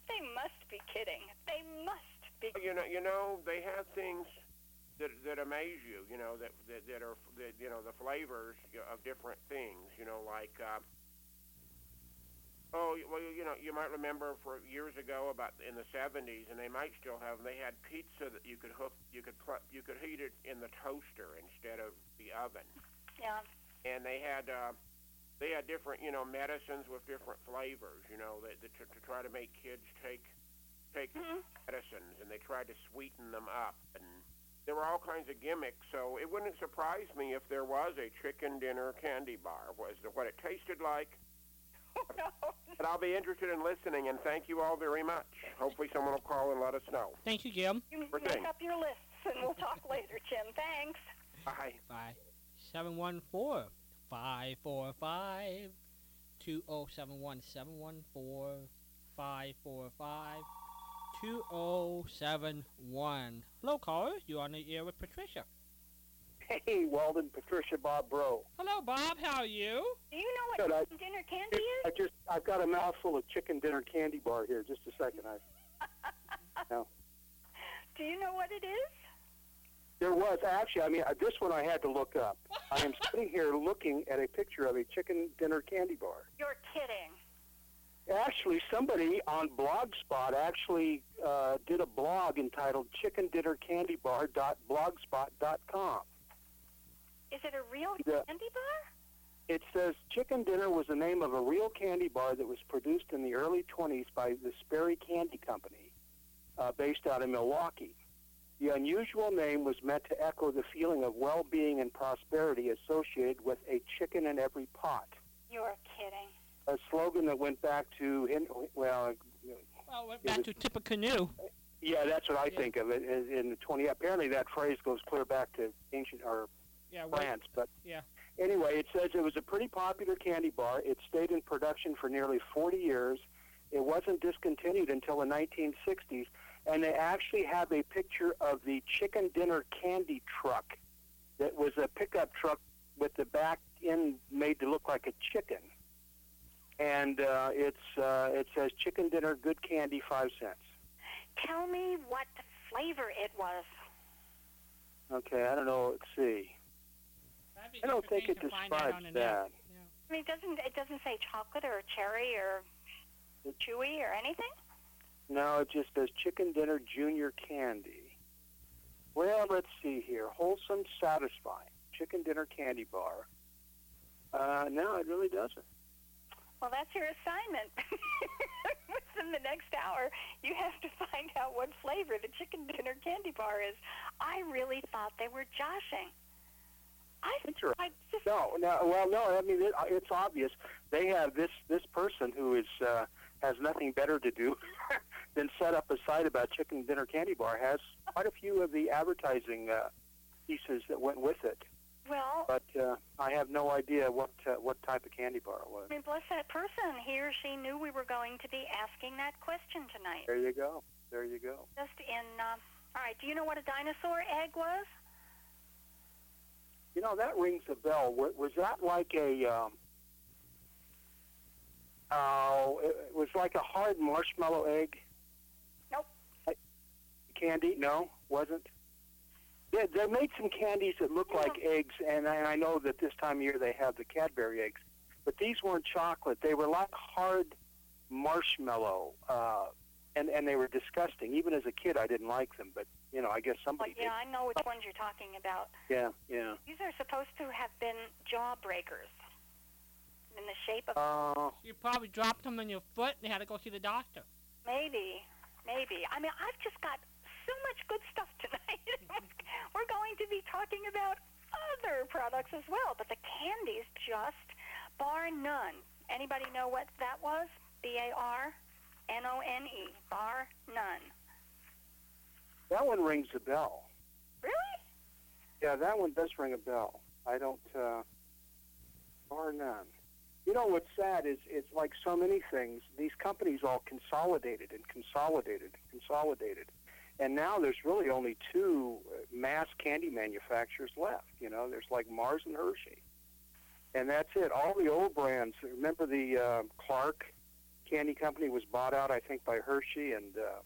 they must be kidding. They must be. You know, you know, they have things that that amaze you. You know, that that, that are that, you know the flavors of different things. You know, like. Uh, Oh well, you know, you might remember for years ago about in the '70s, and they might still have. They had pizza that you could hook, you could pl- you could heat it in the toaster instead of the oven. Yeah. and they had uh, they had different you know medicines with different flavors you know that, that to, to try to make kids take take hmm medicines and they tried to sweeten them up and there were all kinds of gimmicks so it wouldn't surprise me if there was a chicken dinner candy bar was what it tasted like Oh, no. but I'll be interested in listening and thank you all very much hopefully someone will call and let us know Thank you, Jim. You Sure make thing. up your lists, and we'll talk later, Jim. Thanks. bye Bye. Seven one four five four five two oh seven one seven one four five four five two oh seven one. Hello, caller. You on the air with Patricia? Hey, Walden, Patricia, Bob Bro. Hello, Bob. How are you? Do you know Good, I- what dinner candy is? I just, I've got a mouthful of chicken dinner candy bar here. Just a second. I, no. Do you know what it is? There was actually, I mean, uh, this one I had to look up. I am sitting here looking at a picture of a chicken dinner candy bar. You're kidding. Actually, somebody on Blogspot actually uh, did a blog entitled Chicken Dinner Candy chickendinnercandybar.blogspot.com. Is it a real Yeah. candy bar? It says Chicken Dinner was the name of a real candy bar that was produced in the early 20s by the Sperry Candy Company, uh, based out of Milwaukee. The unusual name was meant to echo the feeling of well-being and prosperity associated with a chicken in every pot. You're kidding. A slogan that went back to, in, well, Well, went It back was- to Tippecanoe. yeah, that's what I Yeah. think of it in, in the 20. Apparently, that phrase goes clear back to ancient or Yeah, well, France. But Yeah. anyway, it says it was a pretty popular candy bar. It stayed in production for nearly 40 years. It wasn't discontinued until the 1960s, and they actually have a picture of the chicken dinner candy truck that was a pickup truck with the back end made to look like a chicken. And uh, it's uh, it says chicken dinner, good candy, five cents. Tell me what flavor it was. Okay, I don't know. Let's see. I don't think it interesting to find out on describes the net. that. I mean, it doesn't it doesn't say chocolate or cherry or chewy or anything? No, it just says chicken dinner junior candy. Well, let's see here. Wholesome, satisfying. Chicken dinner candy bar. Uh, no, it really doesn't. Well, that's your assignment. Within the next hour, you have to find out what flavor the chicken dinner candy bar is. I really thought they were joshing. I, I just No, no. Well, no. I mean, it, it's obvious. They have this this person who is uh, has nothing better to do than set up a site about chicken dinner candy bar. Has quite a few of the advertising uh, pieces that went with it. well, But uh, I have no idea what uh, what type of candy bar it was. I mean, bless that person. He or she knew we were going to be asking that question tonight. There you go. There you go. Just in. Uh, all right. Do you know what a dinosaur egg was? You know, that rings a bell. Was, was that like a, um, oh, it, it was like a hard marshmallow egg? Nope. Candy? No, wasn't. Yeah, they made some candies that look like eggs, and, I- and I know that this time of year they have the Cadbury eggs, but these weren't chocolate. They were like hard marshmallow, uh, and and they were disgusting. Even as a kid, I didn't like them, but you know, I guess Well, somebody yeah, I know which ones you're talking about. Yeah, yeah. These are supposed to have been jawbreakers in the shape of Uh, You probably dropped them on your foot and you had to go see the doctor. maybe, maybe. I mean, I've just got so much good stuff tonight. We're going to be talking about other products as well, but the candies just bar none. Anybody know what that was? B A R N O N E. Bar none. that one rings a bell. Really? Yeah, that one does ring a bell. I don't, uh, bar none. You know what's sad is it's like so many things. These companies all consolidated and consolidated and consolidated, and now there's really only two uh, mass candy manufacturers left. You know, there's like Mars and Hershey, and that's it. All the old brands. Remember the uh, Clark Candy Company was bought out, I think, by Hershey, and uh,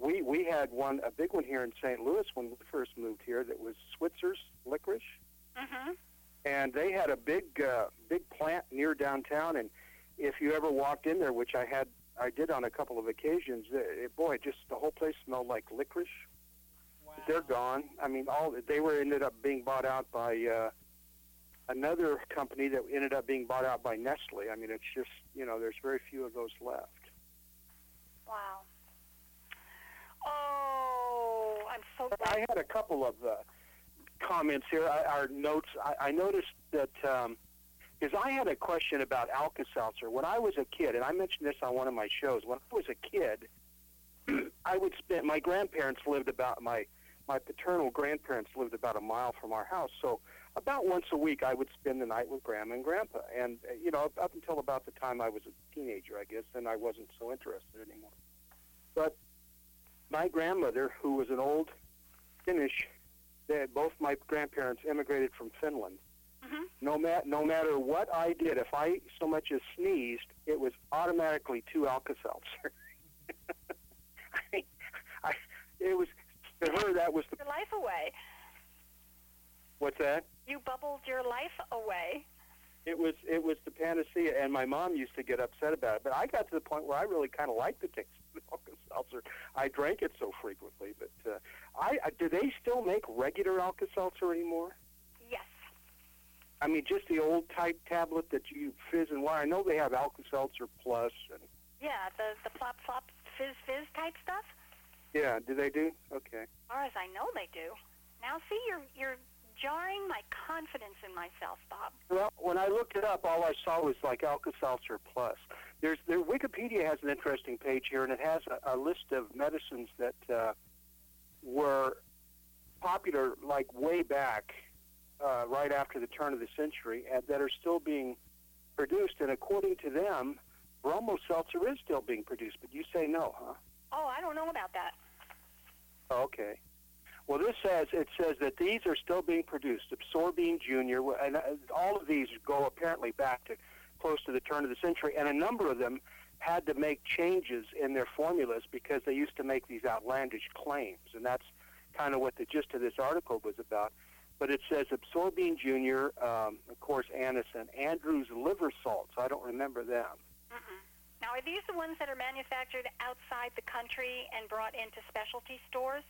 we we had one a big one here in St. Louis when we first moved here that was Switzer's licorice Mm-hmm. And they had a big uh, big plant near downtown and if you ever walked in there which I had I did on a couple of occasions it, boy just the whole place smelled like licorice Wow. they're gone I mean all they were ended up being bought out by uh, another company that ended up being bought out by Nestle I mean it's just you know there's very few of those left Wow. Oh, I'm so glad. I had a couple of uh, comments here, our notes. I, noticed that um because I had a question about Alka-Seltzer when I was a kid, and I mentioned this on one of my shows. When I was a kid, I would spend. My grandparents lived about my my paternal grandparents lived about a mile from our house, so about once a week I would spend the night with Grandma and Grandpa, and uh, you know up until about the time I was a teenager, I guess, then I wasn't so interested anymore. But my grandmother, who was an old Finnish, they, both my grandparents immigrated from Finland. Mhm. No, ma- no matter what I did, if I so much as sneezed, it was automatically two Alka-Seltzer. I, I, it was to her that was the Your life away. what's that? You bubbled your life away. It was it was the panacea, and my mom used to get upset about it. But I got to the point where I really kind of liked the taste of Alka-Seltzer. I drank it so frequently, but uh, I, I do they still make regular Alka-Seltzer anymore? Yes. I mean, just the old type tablet that you fizz and water. I know they have Alka-Seltzer Plus, and Yeah, the the flop flop fizz fizz type stuff. Yeah, do they do? Okay. As far as I know, they do. Now, see, you're you're jarring my confidence in myself, Bob. Well, when I looked it up, all I saw was like Alka-Seltzer Plus. There's there, Wikipedia has an interesting page here, and it has a, a list of medicines that uh, were popular like way back, uh, right after the turn of the century, and that are still being produced. And according to them, Bromo seltzer is still being produced. But you say no, huh? Oh, I don't know about that. Okay. Well, this says it says that these are still being produced. Absorbine Junior, and uh, all of these go apparently back to close to the turn of the century, and a number of them had to make changes in their formulas because they used to make these outlandish claims, and that's kind of what the gist of this article was about. But it says Absorbine Junior, um, of course, Anise and Andrews liver salts. I don't remember them. Mm-mm. Now, are these the ones that are manufactured outside the country and brought into specialty stores?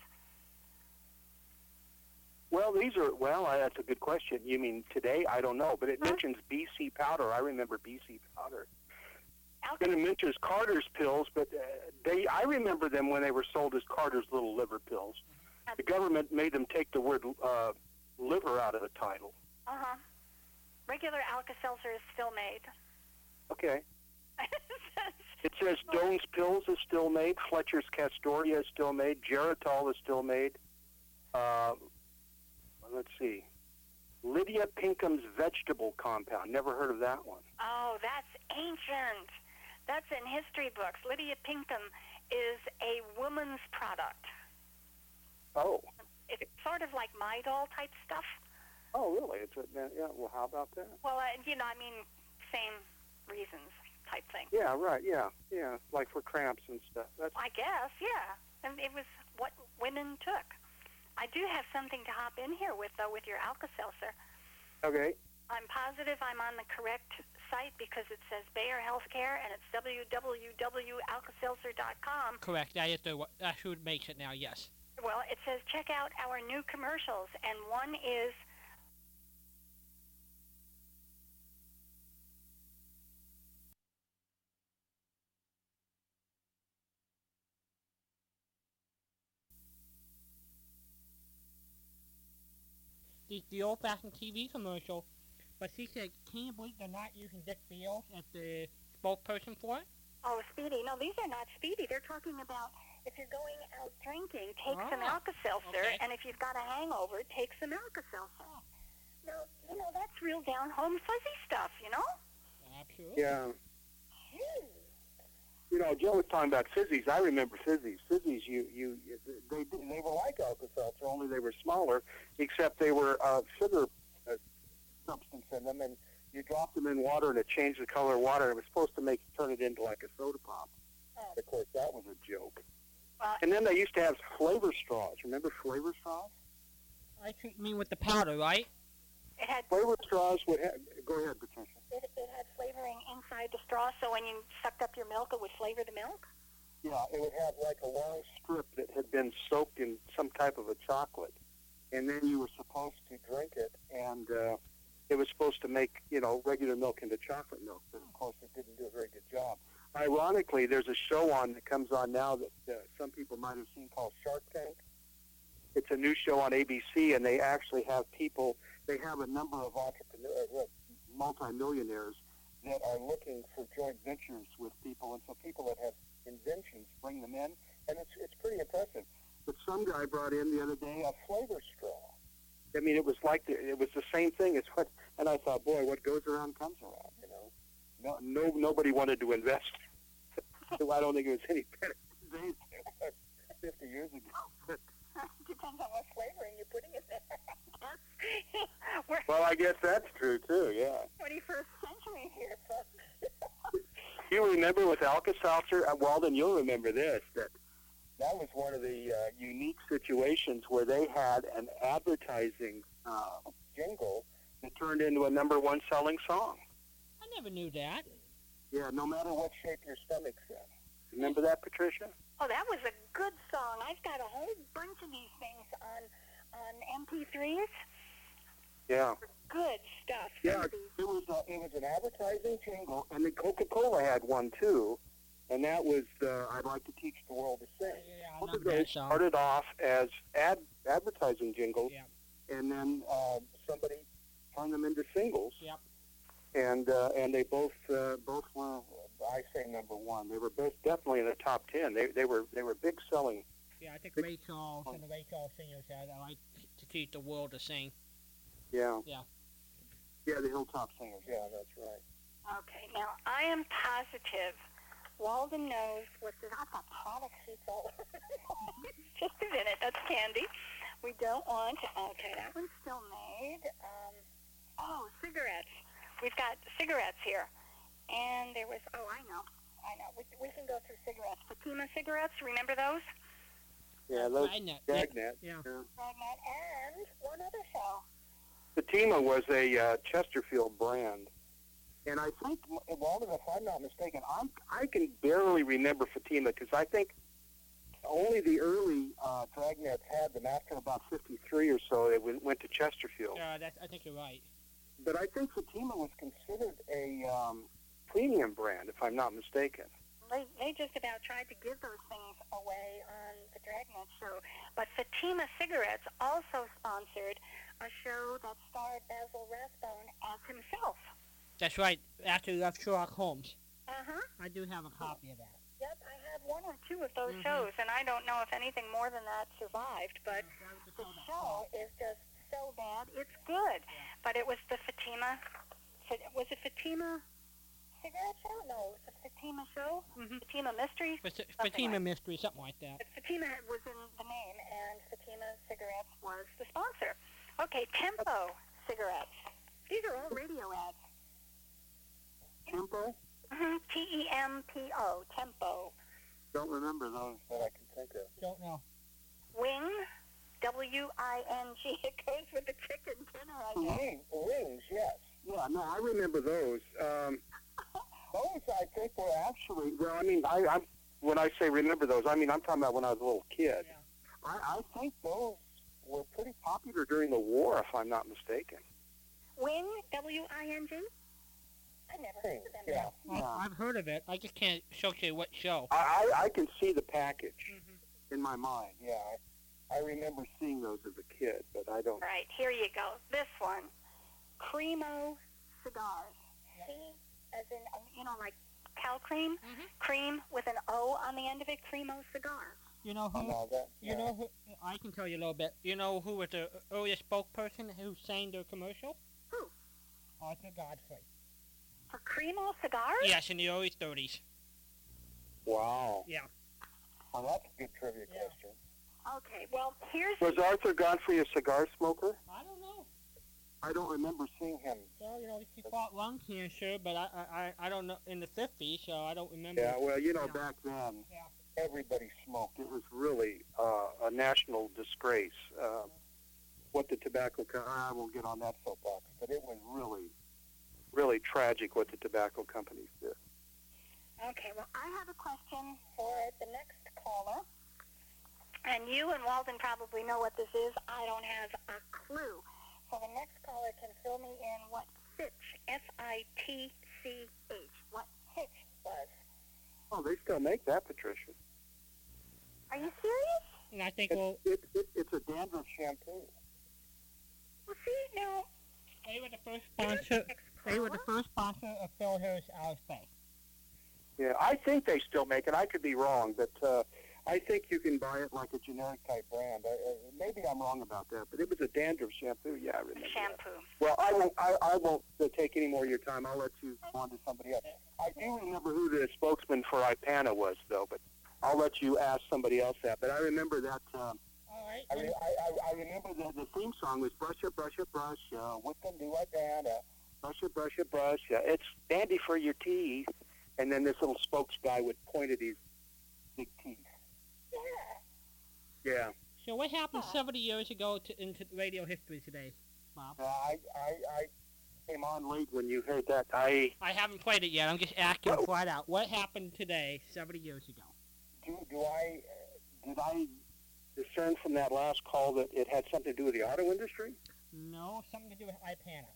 Well, these are well. Uh, that's a good question. You mean today? I don't know, but it Huh? mentions BC powder. I remember BC powder. Alka- And it mentions Carter's pills, but uh, they I remember them when they were sold as Carter's little liver pills. The government made them take the word uh, liver out of the title. Uh-huh. Regular Alka-Seltzer is still made. Okay. It says- It says Doan's pills is still made. Fletcher's Castoria is still made. Geritol is still made. Uh, let's see. Lydia Pinkham's vegetable compound. Never heard of that one. oh, that's ancient. That's in history books. Lydia Pinkham is a woman's product. Oh. It's sort of like Midol type stuff. Oh, really? It's a, yeah. Well, how about that? Well, uh, you know, I mean, same reasons type thing. Yeah, right. Yeah, yeah. Like for cramps and stuff. That's I guess, yeah. And it was what women took. I do have something to hop in here with, though, with your Alka-Seltzer. okay. I'm positive I'm on the correct site because it says Bayer Healthcare and it's www.alkaseltzer.com. Correct. That is the wha- that's who makes it now. Yes. Well, it says check out our new commercials, and one is The, the old-fashioned TV commercial. But she said, can you believe they're not using Dick Beals as the spokesperson for it? oh Speedy. No, these are not Speedy. They're talking about if you're going out drinking, take some Ah, Alka-Seltzer, okay. and if you've got a hangover, take some Alka-Seltzer. Now, you know that's real down home fuzzy stuff, you know. Absolutely. Yeah. You know, Joe was talking about fizzies. I remember fizzies. Fizzies, you, you, you they, they were like Alka-Seltzer, only they were smaller, except they were uh, sugar uh, substance in them, and you dropped them in water, and it changed the color of water. It was supposed to make turn it into like a soda pop. Oh. Of course, that was a joke. Well, And then they used to have flavor straws. Remember flavor straws? I think you mean with the powder, right? it had Flavor straws would have. Go ahead, Patricia. It, it had flavoring inside the straw, so when you sucked up your milk, it would flavor the milk. Yeah, it would have like a long strip that had been soaked in some type of a chocolate, and then you were supposed to drink it, and uh, it was supposed to make you know regular milk into chocolate milk. But of course, it didn't do a very good job. Ironically, there's a show on that comes on now that uh, some people might have seen called Shark Tank. It's a new show on ABC, and they actually have people. They have a number of entrepreneurs, uh, multimillionaires that are looking for joint ventures with people, and so people that have inventions bring them in, and it's it's pretty impressive. But some guy brought in the other day a flavor straw. I mean, it was like the, it was the same thing as what, and I thought, boy, what goes around comes around. You know, no, no, nobody wanted to invest. so I don't think it was any better than it was fifty years ago. Depends on what flavoring you're putting in there. We're well, I guess that's true too. Yeah. 21st century here, folks. You remember with Alka-Seltzer, uh, Walden, you'll remember this, that that was one of the uh, unique situations where they had an advertising uh, jingle that turned into a number one selling song. I never knew that. Yeah, no matter what shape your stomach's in. Remember that, Patricia? Oh, that was a good song. I've got a whole bunch of these things on on MP3s. Yeah. Good stuff. Yeah, it was uh, it was an advertising jingle, and the Coca-Cola had one too. and that was uh, "I'd Like to Teach the World to Sing." Yeah, I Both of those started off as ad advertising jingles, Yeah. and then uh, somebody turned them into singles. Yep. And uh, and they both uh, both were I say number one. They were both definitely in the top ten. They they were they were big selling. Yeah, I think Ray Charles and the Ray Charles singers said, I like to teach the world to sing. Yeah. Yeah. Yeah, the Hilltop Singers. Yeah, that's right. Okay, now I am positive Walden knows what the I've got product sheets all over. Just a minute, that's candy. We don't want okay, that one's still made. Um, oh, cigarettes. We've got cigarettes here. And there was oh I know. I know. We, we can go through cigarettes. Fatima cigarettes, remember those? Yeah, those Dragnet. Dragnet. Yeah. Dragnet and one other show. Fatima was a uh, Chesterfield brand. And I think, Walden, if I'm not mistaken, I'm, I can barely remember Fatima because I think only the early uh, Dragnets had them. After about 53 or so, it went, went to Chesterfield. Yeah, that's, I think you're right. But I think Fatima was considered a um, premium brand, if I'm not mistaken. They, they just about tried to give those things away on the Dragnet show. But Fatima Cigarettes also sponsored a show that starred Basil Rathbone as himself. That's right. After you left Sherlock Holmes. Uh-huh. I do have a copy of that. Yep, I have one or two of those Mhm. shows, and I don't know if anything more than that survived. But was the show that is just so bad. It's good. But it was the Fatima... Fa- Was it Fatima Cigarette Show? No, it was the Fatima Show? Mhm. Fatima Mysteries? Fat- Something Fatima like- Mystery, something like that. But Fatima was in the name, and Fatima Cigarettes was the sponsor. Okay, Tempo Cigarettes. These are all radio ads. Tempo? Mm-hmm. T-E-M-P-O, Tempo. Don't remember those that I can think of. Don't know. Wing, W-I-N-G. It goes with the chicken dinner, I guess. Wings, wings, yes. Yeah, no, I remember those. Um, those, I think, were actually. Well, I mean, I, I'm when I say remember those, I mean I'm talking about when I was a little kid. Yeah. I, I think those were pretty popular during the war, if I'm not mistaken. Wing, W-I-N-G? I never heard of them. Yeah, I, yeah. I've heard of it. I just can't show you what show. I, I, I can see the package Mm-hmm. in my mind. Yeah, I, I remember seeing those as a kid, but I don't. Right, here you go. This one, Cremo Cigars. C as in, you know, like cow cream? Mhm. Cream with an O on the end of it, Cremo Cigars. You know who? know that. You know who? I can tell you a little bit. You know who was the earliest spokesperson who sang the commercial? Who? Arthur Godfrey. For Cremo Cigars? Yes, in the early 30s. Wow. Yeah. Well, that's a good trivia Yeah. question. Okay, well, here's Was Arthur Godfrey a cigar smoker? I don't know. I don't remember seeing him. Well, you know, he fought lung cancer, but I, I, I I don't know in the 50s, so I don't remember. Yeah, well, you know, Yeah. back then, Yeah. everybody smoked. It was really uh, a national disgrace. Uh, what the tobacco co- I won't get on that soapbox, but it was really, really tragic what the tobacco companies did. Okay, well, I have a question for the next caller. And you and Walden probably know what this is. I don't have a clue. So the next caller can fill me in what Fitch, F-I-T-C-H, what Fitch was. Oh, they still make that, Patricia. Are you serious? And I think, It's, well, it, it, it's a dandruff shampoo. Well, see, now, they were the first sponsor. They were the first sponsor of Phil Harris Alice Faye. Yeah, I think they still make it. I could be wrong, but uh, I think you can buy it like a generic type brand. I, uh, maybe I'm wrong about that, but it was a dandruff shampoo. Yeah, I remember. that. shampoo. Well, I won't. I, I won't uh, take any more of your time. I'll let you go on to somebody else. I do remember who the spokesman for Ipana was, though, but I'll let you ask somebody else that. But I remember that. Um, All right. I, re- I, I, I remember the, the theme song was "Brush It, Brush It, Brush." Uh, with the new Ipana, brush it, brush it, brush. Uh, it's dandy for your teeth. And then this little spokes guy would point at his big teeth. Yeah. Yeah. So what happened Huh. 70 years ago to, into radio history today, Bob? Uh, I, I, I came on late when you heard that. I I haven't played it yet. I'm just asking flat out. What happened today 70 years ago? do, do I uh, did I discern from that last call that it had something to do with the auto industry? No, something to do with Ipana.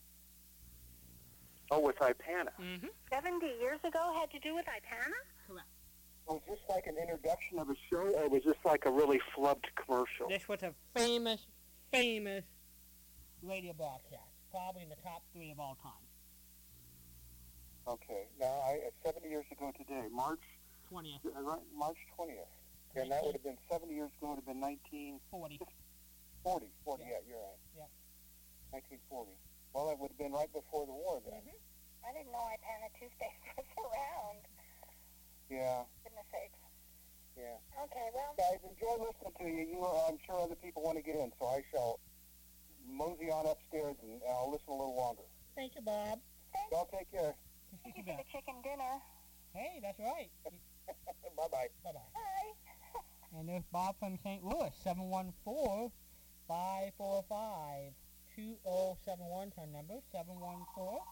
Oh, with Ipana. Mm-hmm. 70 years ago had to do with Ipana? Was this like an introduction of a show, or was this like a really flubbed commercial? This was a famous, famous radio broadcast. Probably in the top three of all time. Okay. Now, I, uh, 70 years ago today, March, 20th, uh, right, March 20th. And that would have been 70 years ago, would have been 1940. 40. 40, Yeah. yeah, you're right. Yeah. 1940. Well, it would have been right before the war then. I didn't know Ipana Tuesdays was around. Yeah, Goodness sakes. yeah. Okay, well, Guys, enjoy listening to you. You, uh, I'm sure other people want to get in, so I shall mosey on upstairs and I'll listen a little longer. Thank you, Bob. Y'all take care. thank you for the chicken dinner. Hey, that's right. bye bye. Bye-bye. Bye. And there's Bob from St. Louis, 714 545 2071. Her number, 714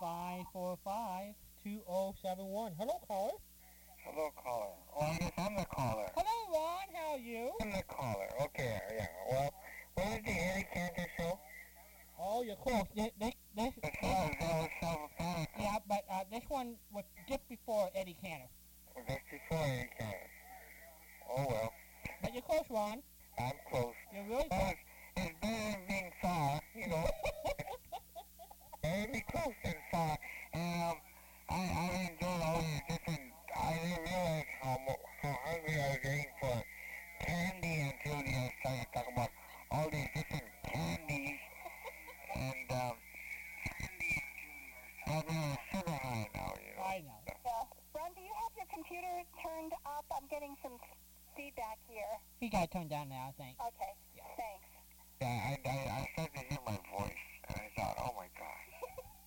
545 2071. Hello, caller. Hello, caller. Oh, I guess I'm the caller. Hello, Ron. How are you? I'm the caller. Okay, yeah. Well, what is the Eddie Cantor show? Oh, you're close. This, this, this, far as that was self-apparent, yeah, but uh, this one was just before Eddie Cantor. that's before Eddie Cantor. Oh, well. But you're close, Ron. I'm close. You're really Well, close. it's, it's better than being far, you know. better be close than far. And, um, I, I enjoyed all these different, I didn't realize how, mo- how hungry I was getting for candy until you guys started talking about all these different candies. And, um, I'm in a sugar high now, you know. I know. Yeah. Ron, do you have your computer turned up? I'm getting some feedback here. He got turned down now, I think. Okay, thanks. Yeah, I, I, I started to hear my voice, and I thought, oh my gosh.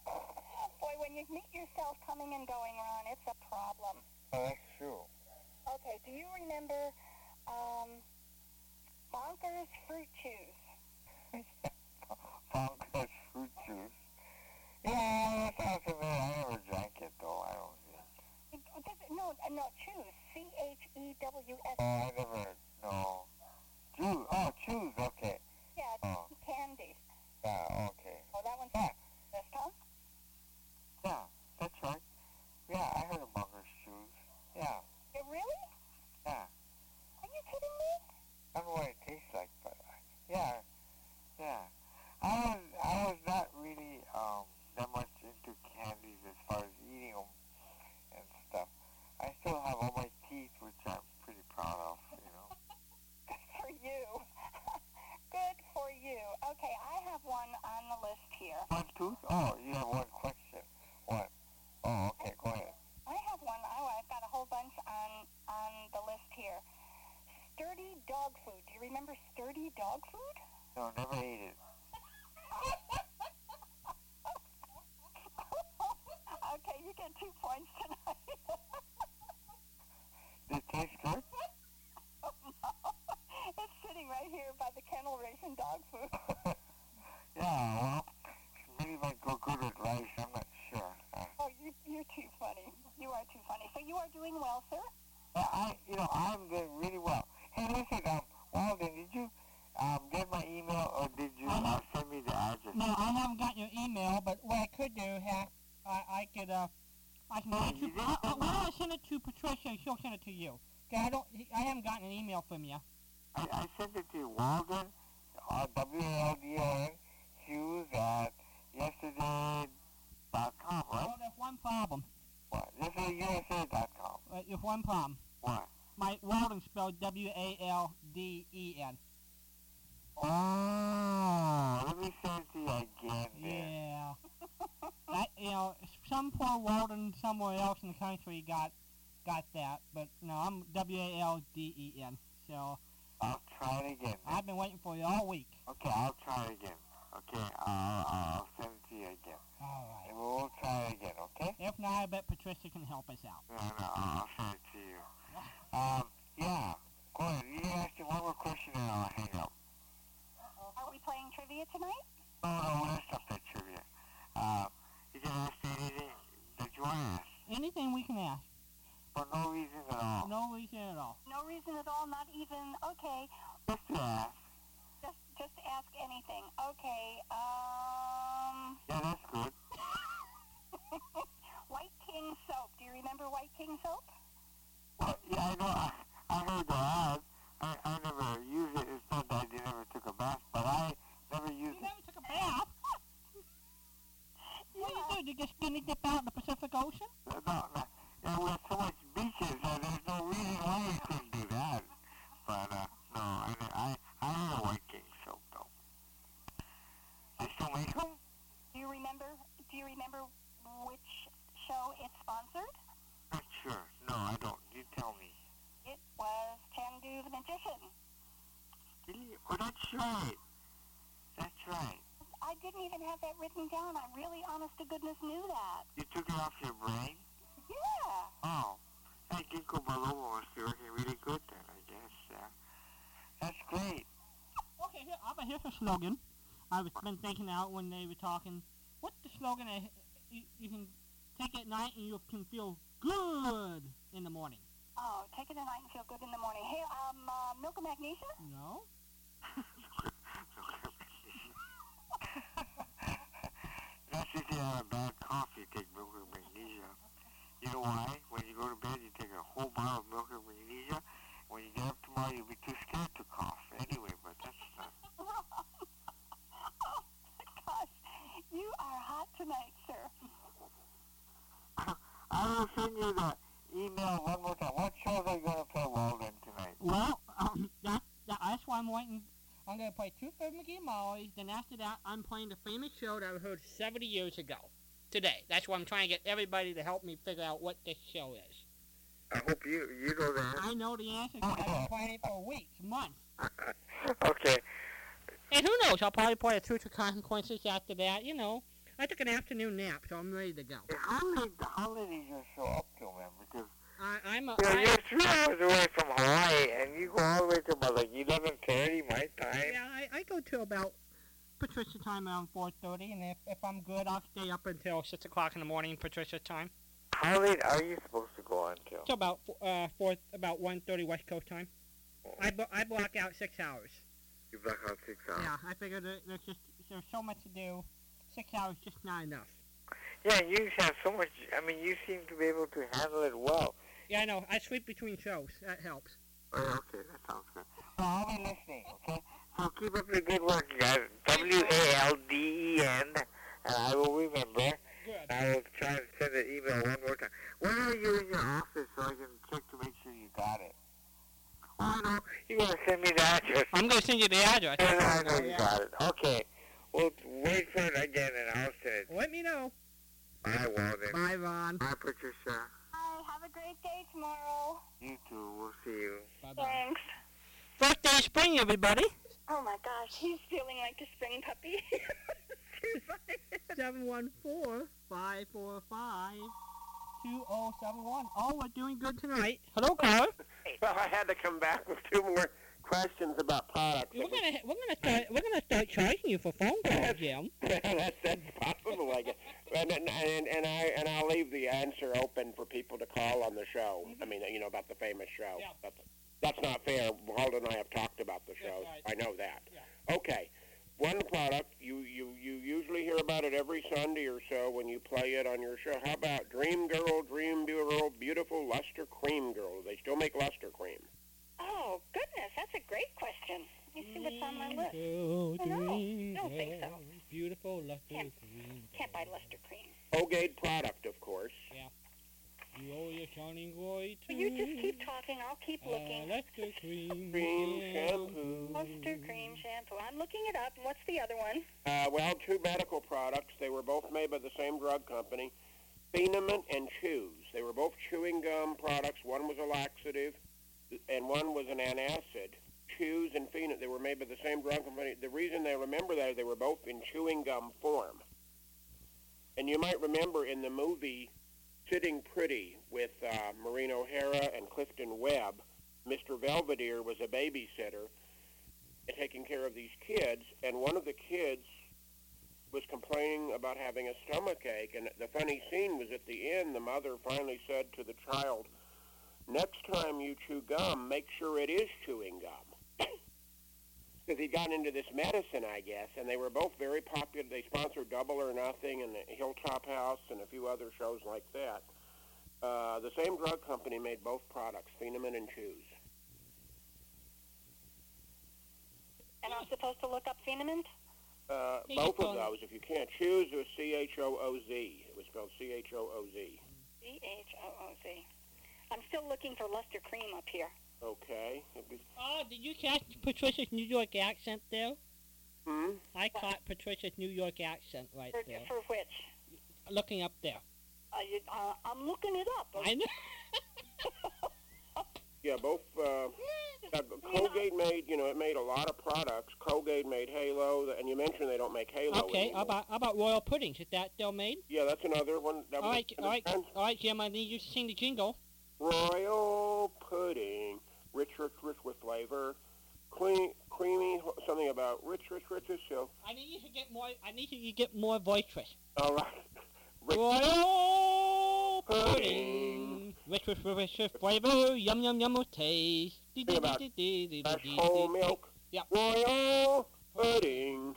Boy, when you meet yourself coming and going, Ron, it's a problem. Oh, that's true. Okay, do you remember um, Bonkers Fruit Chews? Bonkers fruit juice. Yeah, that sounds familiar. I never drank it though. I don't. It- it- No, uh, no, Chews. C H E W S. Oh, I never. No. Juice. Oh, choose. Okay. Yeah, Oh. candy. Yeah. Okay. That written down. I really, honest to goodness, knew that. You took it off your brain? Yeah. Oh. Hey, Ginkgo biloba must be working really good then, I guess. Uh, that's great. Okay, here, Abba, here's a slogan. I was been thinking out when they were talking. What's the slogan? Uh, you, you can take it at night and you can feel good in the morning. Oh, take it at night and feel good in the morning. Hey, um, uh, milk and magnesia? No? That's if you have a bad cough, you take milk and magnesia. You know why? When you go to bed, you take a whole bottle of milk and magnesia. When you get up tomorrow, you'll be too scared to cough. Anyway, but that's not. oh, gosh. You are hot tonight, sir. I will send you the email one more time. What shows are you going to play Walden tonight? Well, um, that, that, that's why I'm waiting. I'm going to play two Fred McGee Then after that, I'm playing the famous show that I heard 70 years ago. Today. That's why I'm trying to get everybody to help me figure out what this show is. I hope you you know that. I know the answer. I've been playing it for weeks, months. okay. And who knows? I'll probably play a Truth or Consequences after that. You know, I took an afternoon nap, so I'm ready to go. How late, how late is your show up to, man? Because I, I'm a, you know, I- you're three hours away from Hawaii, and you go all the way to about like 11:30 my time. yeah, I, I go to about Patricia time around 4:30, and if, if I'm good, I'll stay up until six o'clock in the morning Patricia time. How late are you supposed to go on until? So about uh four about 1:30 West Coast time. I, blo- I block out six hours. You block out six hours. Yeah, I figured that there's just there's so much to do. Six hours just not enough. Yeah, you have so much. I mean, you seem to be able to handle it well. Yeah, I know. I sleep between shows. That helps. Oh, okay, that sounds good. Well, I'll be listening, okay? So keep up the good work, you guys. W-A-L-D-E-N, and uh, I will remember. Good. I will try and send an email one more time. When are you in your office so I can check to make sure you got it? Oh, no, you're going to send me the address. I'm gonna send you the address. And I know you got it. Okay. Well, wait for it again, and I'll send it. Let me know. Bye, Walden. Bye, Ron. Bye, Patricia. Hi, have a great day tomorrow. You too. We'll see you. Bye, bye. Thanks. First day of spring, everybody. Oh my gosh, he's feeling like a spring puppy. Seven one four five four five two zero seven one. Oh, we're doing good tonight. Hello, caller. Well, I had to come back with two more questions about products. We're gonna we're gonna start we're gonna start charging you for phone calls, Jim. that's, that's possible, I guess. And, and, and, and, I, and I'll leave the answer open for people to call on the show. I mean, you know, about the famous show. Yeah. That's, that's not fair. Walden and I have talked about the show. right. I know that. Yeah. Okay. One product, you, you, you usually hear about it every Sunday or so when you play it on your show. How about Dream Girl, Dream Girl, Beautiful Luster Cream Girl? They still make Luster Cream? oh, goodness, that's a great question. Let me see what's on my list. Girl, I know. dream Don't think so. Beautiful, luster Can't- cream. Can't buy Luster Cream. Colgate product, of course. You owe your shining glory to Will you just keep talking? I'll keep looking. luster cream. Cream shampoo. shampoo. Luster Cream shampoo. I'm looking it up. And what's the other one? Uh, well, two medical products. They were both made by the same drug company, Feen-a-mint and Chooz. They were both chewing gum products. One was a laxative, and one was an antacid. Chooz and Feen-a-mint. They were made by the same drug company. The reason they remember that is they were both in chewing gum form. And you might remember in the movie Sitting Pretty with uh, Maureen O'Hara and Clifton Webb, Mr. Belvedere was a babysitter taking care of these kids, and one of the kids was complaining about having a stomach ache. And the funny scene was at the end, the mother finally said to the child, Next time you chew gum, make sure it is chewing gum. Because he'd gotten into this medicine, I guess, and they were both very popular. They sponsored Double or Nothing and the Hilltop House and a few other shows like that. Uh, the same drug company made both products, Feen-a-mint and Chooz. And I'm supposed to look up Feen-a-mint? Uh, both of those. If you can't choose, it was C H O O Z. It was spelled C H O O Z. C H O O Z. I'm still looking for Luster Cream up here. Okay. It'd Oh, did you catch Patricia's New York accent there? Hmm. I caught Patricia's New York accent right For, there. for which? Looking up there. Uh, you, uh, I'm looking it up. I know. Yeah, both. Uh, uh, Colgate made, you know, it made a lot of products. Colgate made Halo, and you mentioned they don't make Halo Okay, anymore. how about how about royal puddings? Is that still made? Yeah, that's another one. That all, was right, all, right, all right, Jim. I need you to sing the jingle. Royal pudding, rich, rich, rich with flavor, clean, creamy, something about rich, rich, rich as silk. I need you to get more. I need you to get more boisterous. All right. Rich, Royal Pudding. rich with rich with flavor, yum yum yum with taste. Think about fresh whole milk. Yep. Royal pudding.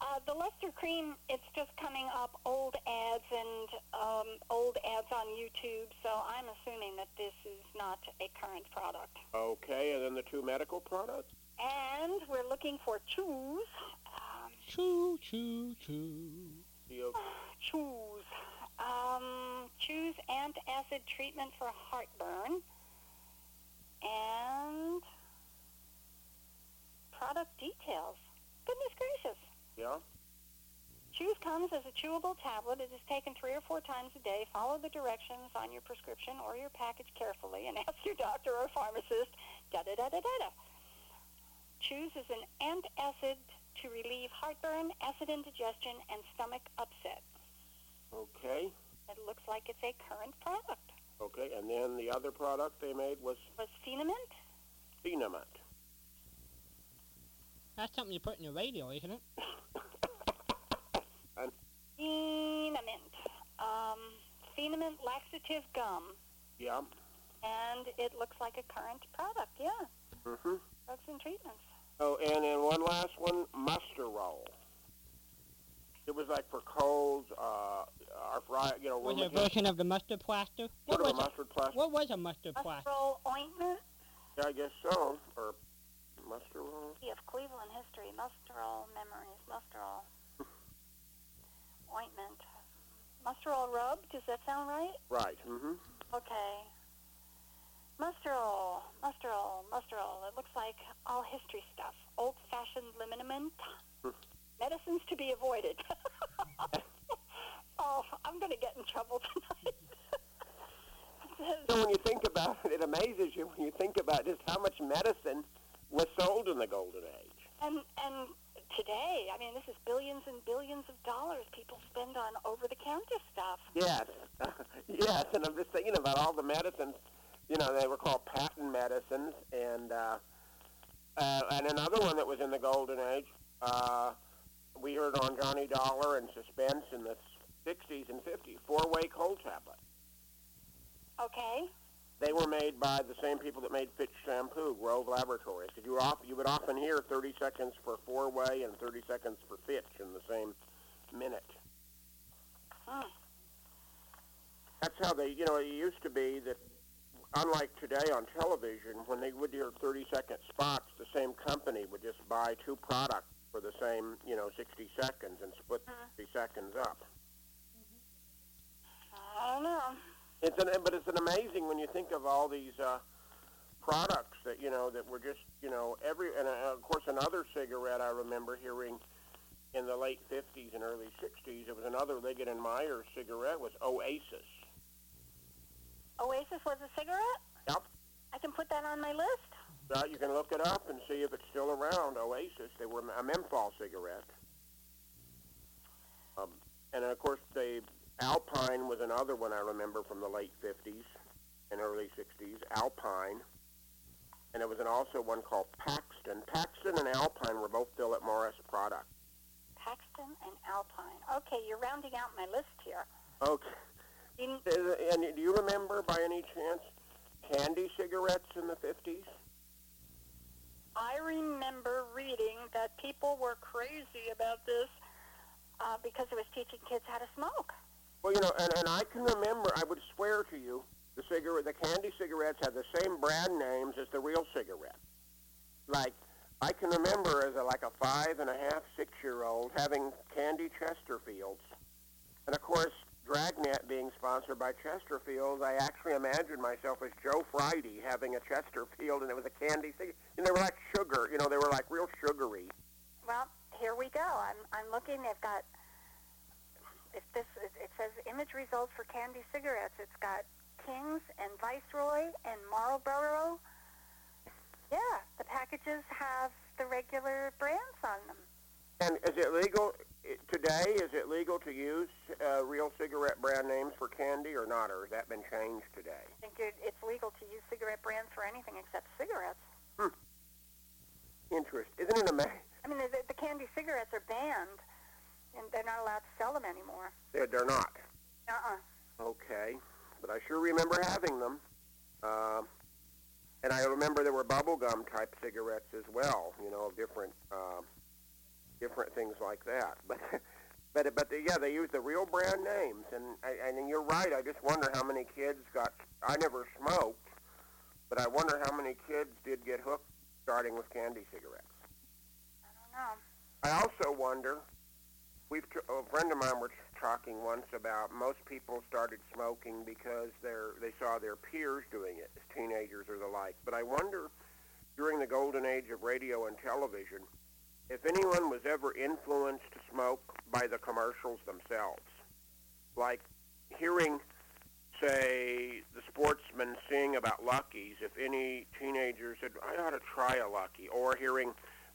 Now, uh, the Luster Cream, it's just coming up old ads and um, old ads on YouTube, so I'm assuming that this is not a current product. Okay, and then the two medical products. And we're looking for Chooz. Um, Choo choo choo. The, uh, Chooz. Um, Chooz antacid treatment for heartburn. And product details. Goodness gracious. Yeah. Chooz comes as a chewable tablet. It is taken three or four times a day. Follow the directions on your prescription or your package carefully and ask your doctor or pharmacist. Da da da da da da. Chooz is an antacid to relieve heartburn, acid indigestion, and stomach upset. Okay. It looks like it's a current product. Okay, and then the other product they made was Was Feen-a-mint? Feen-a-mint. That's something you put in your radio, isn't it? Feen-a-mint. Um, Feen-a-mint laxative gum. Yeah. And it looks like a current product, yeah. Mm-hmm. Drugs and treatments. Oh, and then one last one, Musterole. It was like for colds, uh, arthritis, you know, Was it a rheumatism, version of the mustard plaster? What sort of a was it? mustard plaster. What was a mustard plaster? Musterole ointment. Yeah, I guess so. Or Musterole. Key of Cleveland history. Musterole memories. Musterole ointment. Musterole rub. Does that sound right? Right. Mm-hmm. Okay. Musterole, Musterole, Musterole. It looks like all history stuff. Old-fashioned liniment. Medicines to be avoided. oh, I'm going to get in trouble tonight. So when you think about it, it amazes you when you think about just how much medicine was sold in the Golden Age. and and today, I mean, this is billions and billions of dollars people spend on over-the-counter stuff. Yes, yes, and I'm just thinking about all the medicines. You know, they were called patent medicines, and uh, uh, and another one that was in the Golden Age. Uh, we heard on Johnny Dollar and Suspense in the '60s and '50s, four-way cold tablet. Okay. They were made by the same people that made Fitch shampoo, Grove Laboratories. Because you, were off, you would often hear 30 seconds for four-way and 30 seconds for Fitch in the same minute. Hmm. That's how they, you know, it used to be that, unlike today on television, when they would hear 30-second spots, the same company would just buy two products for the same, you know, 60 seconds and split Mhm. 60 seconds up. I don't know. It's an, but it's an amazing when you think of all these uh, products that you know that were just you know every and uh, of course another cigarette I remember hearing in the late 50s and early 60s. It was another Liggett and Meyer cigarette was Oasis. Oasis was a cigarette? Yep. I can put that on my list? Uh, you can look it up and see if it's still around. Oasis. They were a menthol cigarette. Um, and of course, the Alpine was another one I remember from the late 50s and early 60s. Alpine. And there was an, also one called Paxton. Paxton and Alpine were both Philip Morris products. Paxton and Alpine. Okay, you're rounding out my list here. Okay. Uh, And do you remember, by any chance, candy cigarettes in the 50s? I remember reading that people were crazy about this uh, because it was teaching kids how to smoke. Well, you know, and, and I can remember, I would swear to you, the cigarette, the candy cigarettes had the same brand names as the real cigarette. Like, I can remember as a, like a five and a half, six-year-old having candy Chesterfields. And of course, Dragnet being sponsored by Chesterfields, I actually imagined myself as Joe Friday having a Chesterfield, and it was a candy thing. And they were like sugar, you know, they were like real sugary. Well, here we go. I'm I'm looking. They've got if this it says image results for candy cigarettes. It's got Kings and Viceroy and Marlboro. Yeah, the packages have the regular brands on them. And is it legal today? Is it legal to use uh, real cigarette brand names for candy or not, or has that been changed today? I think it's legal to use cigarette brands for anything except cigarettes. Hmm. Interest. Isn't it amazing? I mean, the, the candy cigarettes are banned and they're not allowed to sell them anymore. They're, they're not. Uh-uh. Okay, but I sure remember having them. Uh, and I remember there were bubblegum type cigarettes as well, you know, different uh, different things like that. But but but they, yeah, they use the real brand names, and I, and you're right. I just wonder how many kids got. I never smoked, but I wonder how many kids did get hooked starting with candy cigarettes. I don't know. I also wonder. We've a friend of mine was talking once about most people started smoking because they're they saw their peers doing it as teenagers or the like. But I wonder during the golden age of radio and television if anyone was ever influenced to smoke by the commercials themselves, like hearing. Say the sportsman sing about Luckies. If any teenager said, "I ought to try a Lucky," or hearing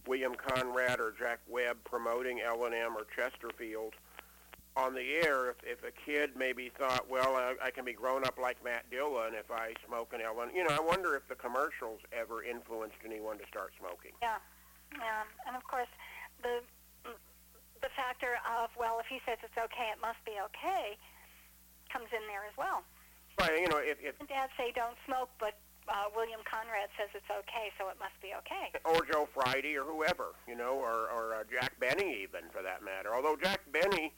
William Conrad or Jack Webb promoting L&M or Chesterfield on the air, if, if a kid maybe thought, well, I, I can be grown up like Matt Dillon if I smoke an L&M. You know, I wonder if the commercials ever influenced anyone to start smoking. Yeah, yeah, and of course, the the factor of well, if he says it's okay, it must be okay, comes in there as well. Right, you know, if, if And Dad say don't smoke, but uh, William Conrad says it's okay, so it must be okay. or Joe Friday or whoever, you know, or, or uh, Jack Benny even for that matter. Although Jack Benny,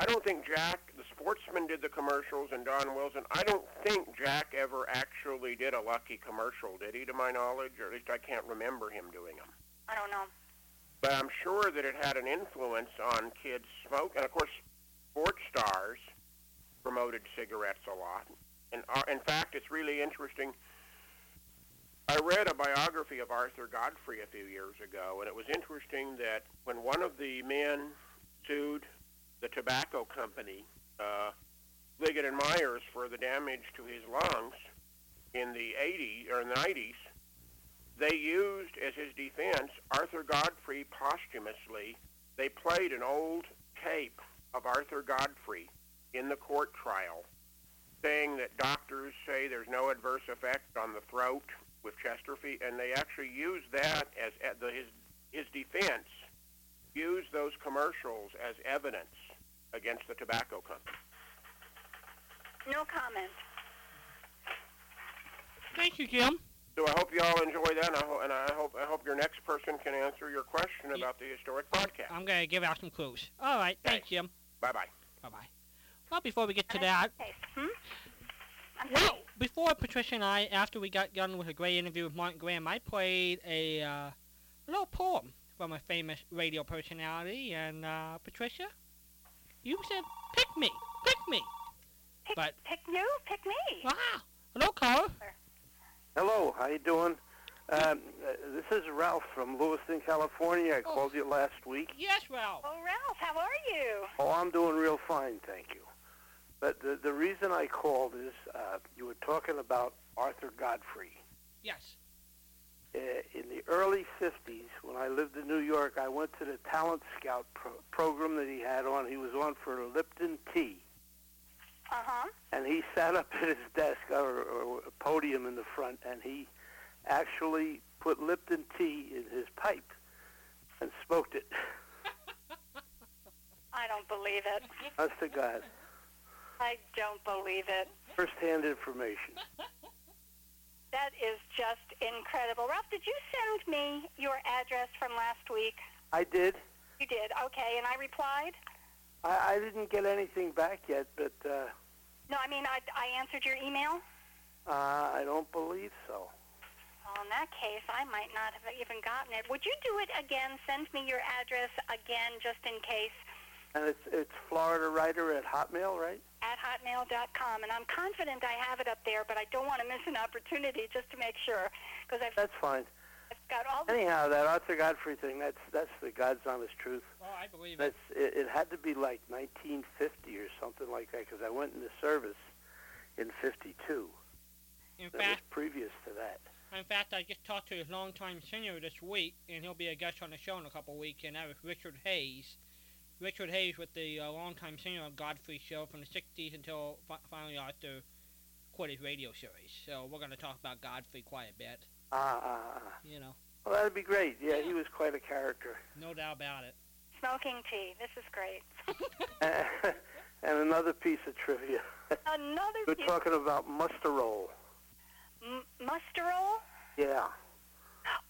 I don't think Jack, the sportsman, did the commercials and Don Wilson. I don't think Jack ever actually did a Lucky commercial, did he, to my knowledge? Or at least I can't remember him doing them. I don't know. But I'm sure that it had an influence on kids smoke. And of course, sports stars promoted cigarettes a lot. And uh, in fact, it's really interesting. I read a biography of Arthur Godfrey a few years ago, and it was interesting that when one of the men sued the tobacco company, uh, Liggett and Myers, for the damage to his lungs in the 80s or the 90s, they used as his defense Arthur Godfrey posthumously. They played an old tape of Arthur Godfrey in the court trial saying that doctors say there's no adverse effect on the throat with Chesterfield, and they actually used that as as the, his his defense used those commercials as evidence against the tobacco company. No comment. Thank you, Jim. So I hope you all enjoy that, and I, ho- and I hope I hope your next person can answer your question Yeah. about the historic podcast. I'm gonna give out some clues. All right, thanks, Okay. Jim. Bye bye. Bye bye. Well, before we get to that, Hmm? I'm well, sorry. Before Patricia and I, after we got done with a great interview with Martin Grams, I played a uh, little poem from a famous radio personality, and uh, Patricia, you said, "Pick me, pick me." Pick, but- pick you, pick me. Wow. Hello, caller. Hello, how you doing? Um, uh, this is Ralph from Lewiston, California. I Oh. called you last week. Yes, Ralph. Oh, Ralph, how are you? Oh, I'm doing real fine, thank you. But the the reason I called is uh, you were talking about Arthur Godfrey. Yes. Uh, in the early 50s, when I lived in New York, I went to the Talent Scout pro- program that he had on. He was on for Lipton Tea. Uh huh. and he sat up at his desk or, or a podium in the front, and he actually put Lipton tea in his pipe and smoked it. I don't believe it. Honest to God, I don't believe it. first-hand information. That is just incredible. Ralph, did you send me your address from last week? I did. You did. Okay, and I replied. I, I didn't get anything back yet, but uh, No, I mean I, I answered your email. uh, I don't believe so. Well, in that case, I might not have even gotten it. Would you do it again? Send me your address again, just in case, And it's it's Florida Writer at Hotmail, right? at hotmail.com. And I'm confident I have it up there, but I don't want to miss an opportunity just to make sure, because I've, That's fine. I've got all the Anyhow, that Arthur Godfrey thing, that's that's the God's honest truth. Oh, I believe it. That's it, it had to be like 1950 or something like that because I went into service in 52. In That was fact, previous to that. In fact, I just talked to his longtime senior this week, and he'll be a guest on the show in a couple of weeks, and that was Richard Hayes. Richard Hayes was the uh, longtime singer of Godfrey Show from the 60s until fi- finally Arthur quit his radio series. So we're going to talk about Godfrey quite a bit, Ah, ah, ah. you know, Well, that'd be great. Yeah, he was quite a character. no doubt about it. Smoking tea. This is great. and another piece of trivia. Another We're piece- talking about Musterole. M- Musterole. Yeah.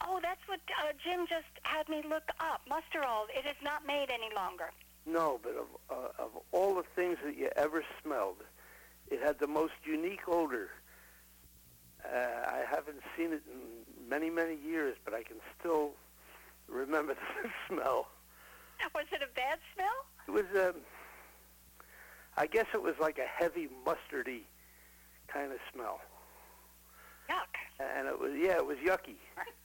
Oh, that's what uh, Jim just had me look up. Musterole. It is not made any longer. No, but of uh, of all the things that you ever smelled, it had the most unique odor. Uh, I haven't seen it in many many years, but I can still remember the smell. Was it a bad smell? It was, um, I guess it was like a heavy mustardy kind of smell, Yuck. and it was yeah, it was yucky.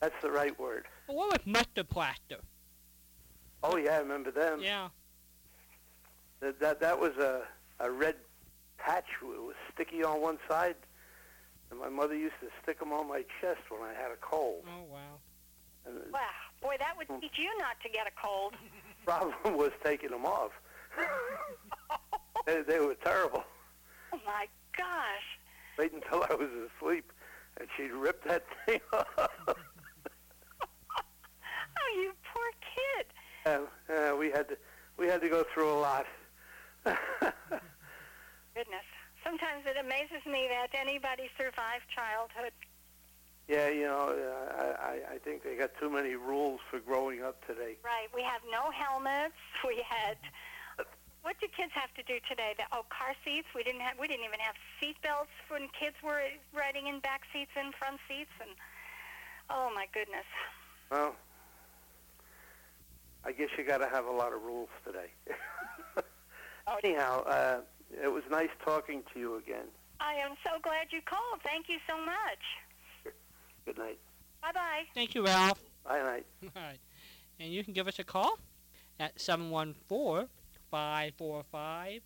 That's the right word. But what was mustard plaster? Oh yeah, I remember them. Yeah. That that, that was a a red patch. It was sticky on one side, and my mother used to stick them on my chest when I had a cold. Oh, wow. And Wow. Boy, that would teach you not to get a cold. problem was taking them off. they, they were terrible. Oh my gosh. Wait until I was asleep, and she'd rip that thing off. Poor kid. and, uh, we had to we had to go through a lot. Goodness. Sometimes it amazes me that anybody survived childhood. yeah, you know, uh, I I- I think they got too many rules for growing up today. Right. We have no helmets. We had. What do kids have to do today? The, oh, car seats. We didn't have. We didn't even have seat belts when kids were riding in back seats and front seats. And oh my goodness. Well, I guess you got to have a lot of rules today. Anyhow, uh, it was nice talking to you again. I am so glad you called. Thank you so much. Good night. Bye bye. Thank you, Ralph. Bye night. All right. And you can give us a call at 714 545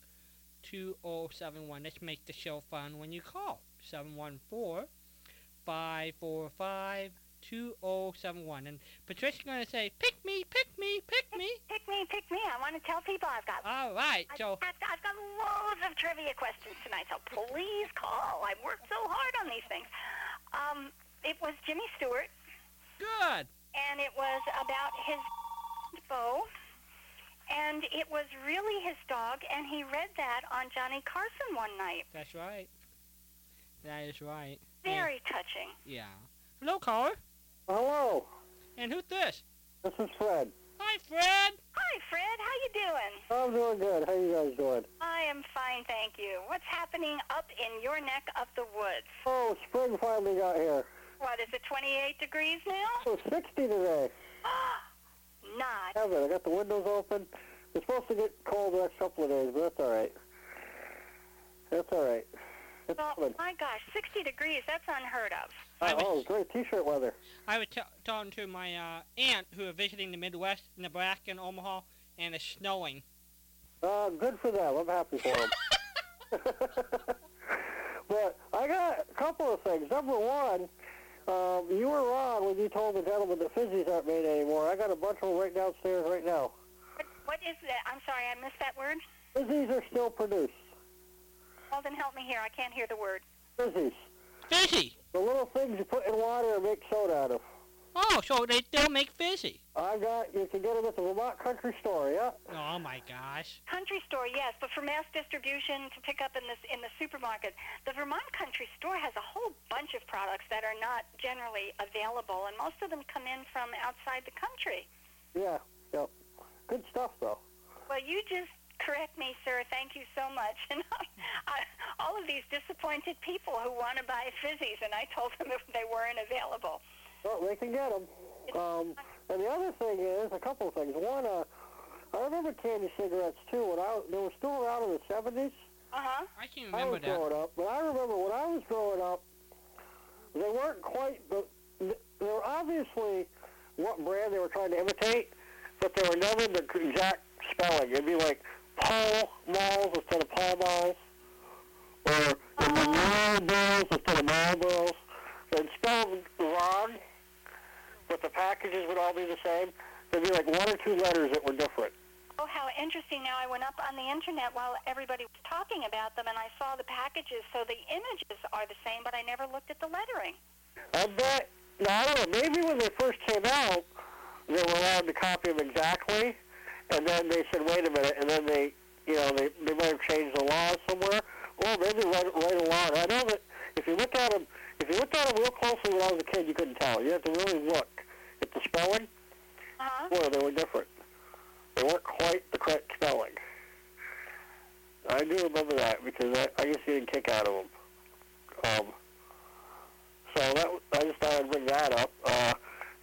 2071. Let's make the show fun when you call. 714 545 2071. And Patricia's going to say, Pick me, pick me, pick me. Pick me, pick me. I want to tell people I've got. All right. I've, So, I've, I've got loads of trivia questions tonight, so please call. I've worked so hard on these things. Um, it was Jimmy Stewart, good. and it was about his Beau, and it was really his dog, and he read that on Johnny Carson one night. That's right. That is right. Very touching. Yeah. Hello, caller. Hello, And who's this? this is Fred. Hi, Fred. Hi, Fred. How you doing? I'm doing good. How you guys doing? I am fine, thank you. What's happening up in your neck of the woods? Oh, spring finally got here. What is it? 28 degrees now? It was 60 today. Not. Have it. I got the windows open. It's supposed to get cold the next couple of days, but that's all right. That's all right. It's Well, coming. my gosh, 60 degrees, that's unheard of. I was- Oh, great T-shirt weather. I was t- talking to my uh, aunt who are visiting the Midwest, Nebraska, and Omaha, and it's snowing. Uh, good for them. I'm happy for them. but I got a couple of things. Number one, um, you were wrong when you told the gentleman that fizzies aren't made anymore. I got a bunch of them right downstairs right now. What, what is that? I'm sorry, I missed that word. Fizzies are still produced. Well, then help me here. I can't hear the word. Fizzies. Fizzy. The little things you put in water and make soda out of. Oh, so they still make fizzy. I got, you can get them at the Vermont Country Store, yeah? Oh my gosh. Country store, yes, but for mass distribution to pick up in this in the supermarket, the Vermont Country Store has a whole bunch of products that are not generally available, and most of them come in from outside the country. Yeah, yep. Good stuff, though. Well, you just correct me, sir. Thank you so much. And I, all of these disappointed people who want to buy fizzies, and I told them if they weren't available. Well, they can get them. Um, and the other thing is, a couple of things. One, uh, I remember candy cigarettes, too. When I, they were still around in the 70s. Uh huh. I can I remember was that. growing up, but I remember when I was growing up, they weren't quite, but they were obviously what brand they were trying to imitate, but they were never the exact spelling. It'd be like Paul Malls instead of Paul Malls, or the Marlboros instead of Marlboros. they'd spell wrong, but the packages would all be the same. There'd be like one or two letters that were different. Oh, how interesting. Now, I went up on the internet while everybody was talking about them, and I saw the packages, so the images are the same, but I never looked at the lettering. I bet. Now, I don't know. Maybe when they first came out, they were allowed to copy them exactly, and then they said, "Wait a minute," and then they, you know, they they might have changed the laws somewhere, or maybe right right along. I know that if you look at them, if you looked at them real closely when I was a kid, you couldn't tell. You had to really look at the spelling. Uh-huh. Boy, they were different. They weren't quite the correct spelling. I do remember that because I, I used to get a kick out of them. Um, so that I just thought I'd bring that up. Uh,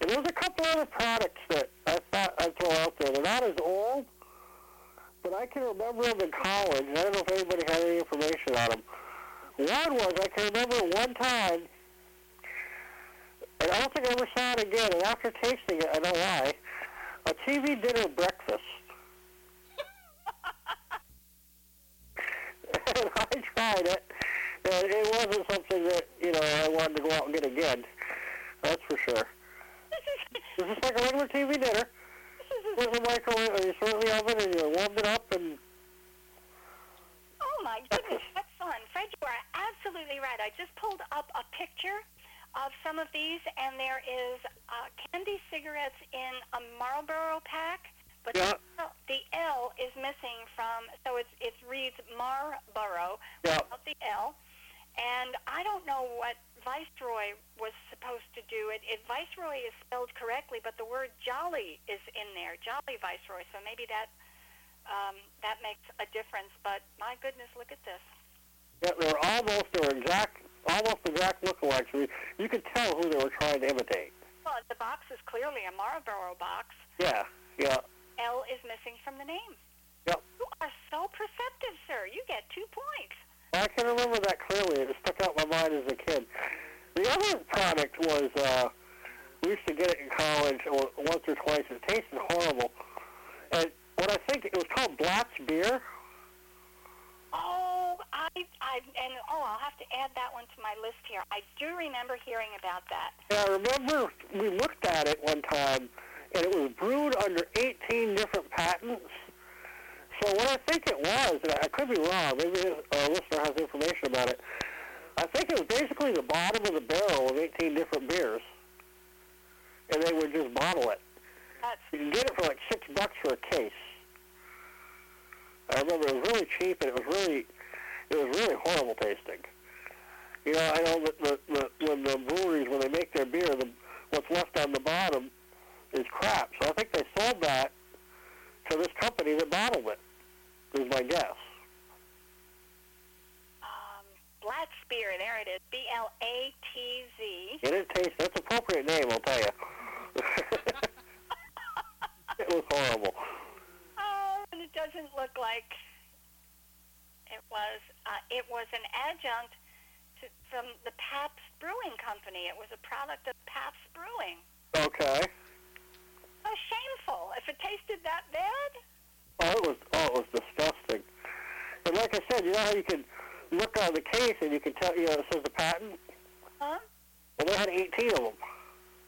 and there's a couple other products that I thought I'd throw out there. They're not as old, but I can remember them in college. I don't know if anybody had any information on them. One was I can remember one time, and I don't think I ever saw it again. And after tasting it, I know why. A TV dinner breakfast. and I tried it, and it wasn't something that you know I wanted to go out and get again. That's for sure. It's just like a regular TV dinner. Put in the microwave, you throw it in the oven, and you warm it up, and Oh my goodness, that's fun. Fred, you are absolutely right. I just pulled up a picture of some of these, and there is uh, candy cigarettes in a Marlboro pack, but Yeah. the, the L is missing from, so it's it reads Marlboro yeah, without the L, and I don't know what Viceroy was supposed to do. It, it Viceroy is spelled correctly, but the word Jolly is in there, Jolly Viceroy. So maybe that um, that makes a difference. But my goodness, look at this. yeah, they were almost they were exact, almost exact lookalikes. You, you could tell who they were trying to imitate. Well, the box is clearly a Marlboro box. Yeah, yeah. L is missing from the name. Yep. You are so perceptive, sir. You get two points. I can remember that clearly. It stuck out in my mind as a kid. The other product was uh, we used to get it in college or once or twice. It tasted horrible, and what I think it was called Blatz beer. Oh, I, I, and oh, I'll have to add that one to my list here. I do remember hearing about that. And I remember we looked at it one time, and it was brewed under 18 different patents. So what I think it was, and I could be wrong, maybe a listener has information about it. I think it was basically the bottom of the barrel of 18 different beers, and they would just bottle it. That's You can get it for like six bucks for a case. I remember it was really cheap, and it was really, it was really horrible tasting. You know, I know that the, the when the breweries when they make their beer, the what's left on the bottom is crap. So I think they sold that to this company that bottled it. Is my guess. um, Blatz beer. There it is. B L A T Z. It didn't taste. That's an appropriate name, I'll tell you. it was horrible. Oh, and it doesn't look like it was. Uh, it was an adjunct to, from the Pabst Brewing Company. It was a product of Pabst Brewing. Okay. How shameful! If it tasted that bad. Oh, it was. Oh, it was disgusting. And like I said, you know how you can look on the case and you can tell. You know, it says the patent. Huh? Well, they had 18 of them.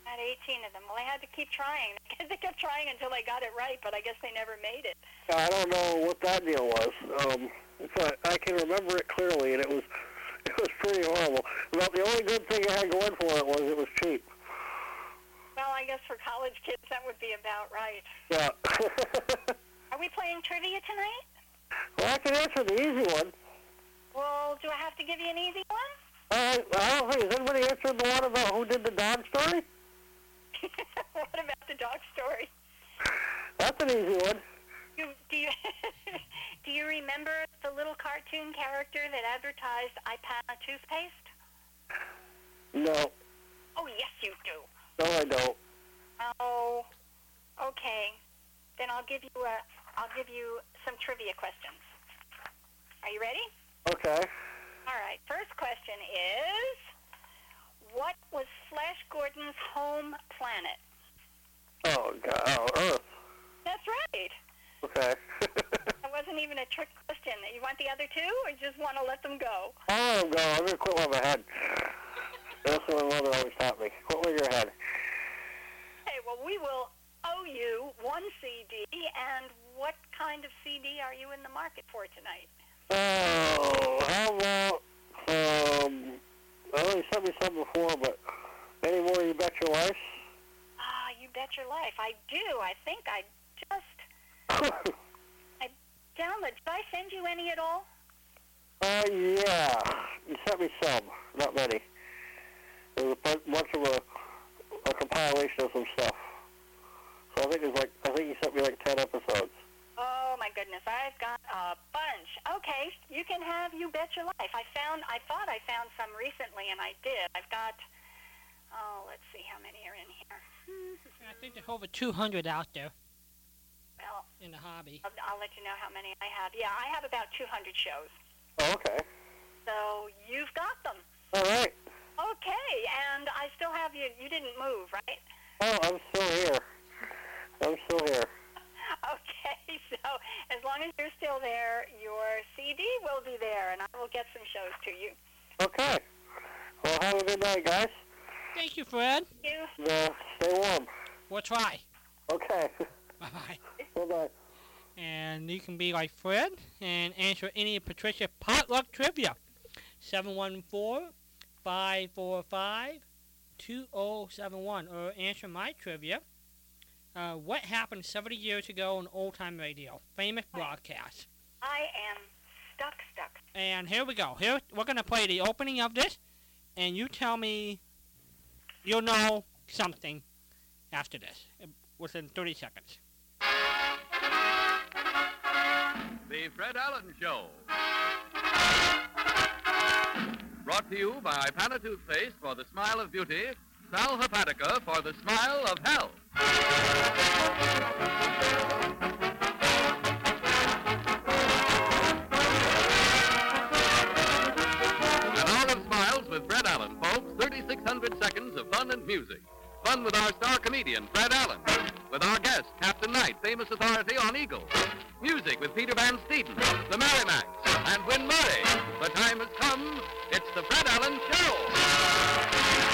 Had 18 of them. Well, they had to keep trying. they kept trying until they got it right, but I guess they never made it. I don't know what that deal was. Um, but I can remember it clearly, and it was it was pretty horrible. About the only good thing it had going for it was it was cheap. Well, I guess for college kids that would be about right. Yeah. Are we playing trivia tonight? well, I can answer the easy one. Well, do I have to give you an easy one? Uh, I don't think has anybody answered the one about who did the dog story? what about the dog story? That's an easy one. You, do you do you remember the little cartoon character that advertised Ipana toothpaste? No, Oh, yes, you do. no, I don't. Oh, okay. Then I'll give you a I'll give you some trivia questions. Are you ready? Okay. All right. First question is, what was Flash Gordon's home planet? Oh God, oh Earth. That's right. Okay. That wasn't even a trick question. You want the other two, or just want to let them go? oh God, I'm gonna quit while I'm ahead. That's what my mother always taught me. What was your head? Okay, well, we will owe you one CD. And kind of CD are you in the market for tonight? Oh, how about, um, I know you sent me some before, but any more You Bet Your Life? Ah, you bet your life. I do. I think I just I downloaded. Did I send you any at all? uh, yeah. You sent me some, not many. There was a bunch of a, a compilation of some stuff. So I think it's like, I think you sent me like 10 episodes. Oh my goodness, I've got a bunch. Okay, you can have You Bet Your Life. I found, I thought I found some recently, and I did. I've got, oh, let's see how many are in here. I think there's over 200 out there Well, in the hobby. I'll, I'll let you know how many I have. Yeah, I have about 200 shows. Oh, okay. So you've got them. All right. Okay, and I still have you. You didn't move, right? Oh, I'm still here. I'm still here. Okay, so as long as you're still there, your CD will be there, and I will get some shows to you. Okay. Well, have a good night, guys. Thank you, Fred. Thank You. Uh, stay warm. We'll try. Okay. Bye-bye. Bye-bye. And you can be like Fred and answer any Patricia potluck trivia. 714-545-2071. Or answer my trivia. Uh, what happened 70 years ago on old time radio? Famous broadcast. I am stuck, stuck. And here we go. Here we're gonna play the opening of this, and you tell me you'll know something after this within 30 seconds. The Fred Allen Show. Brought to you by Pana Toothpaste for the smile of beauty, Sal Hepatica for the smile of health. An hour of smiles with Fred Allen, folks. 3,600 seconds of fun and music. Fun with our star comedian, Fred Allen. With our guest, Captain Knight, famous authority on eagles. Music with Peter Van Steeden, the Merrimacs, and Wynn Murray. The time has come. It's the Fred Allen Show.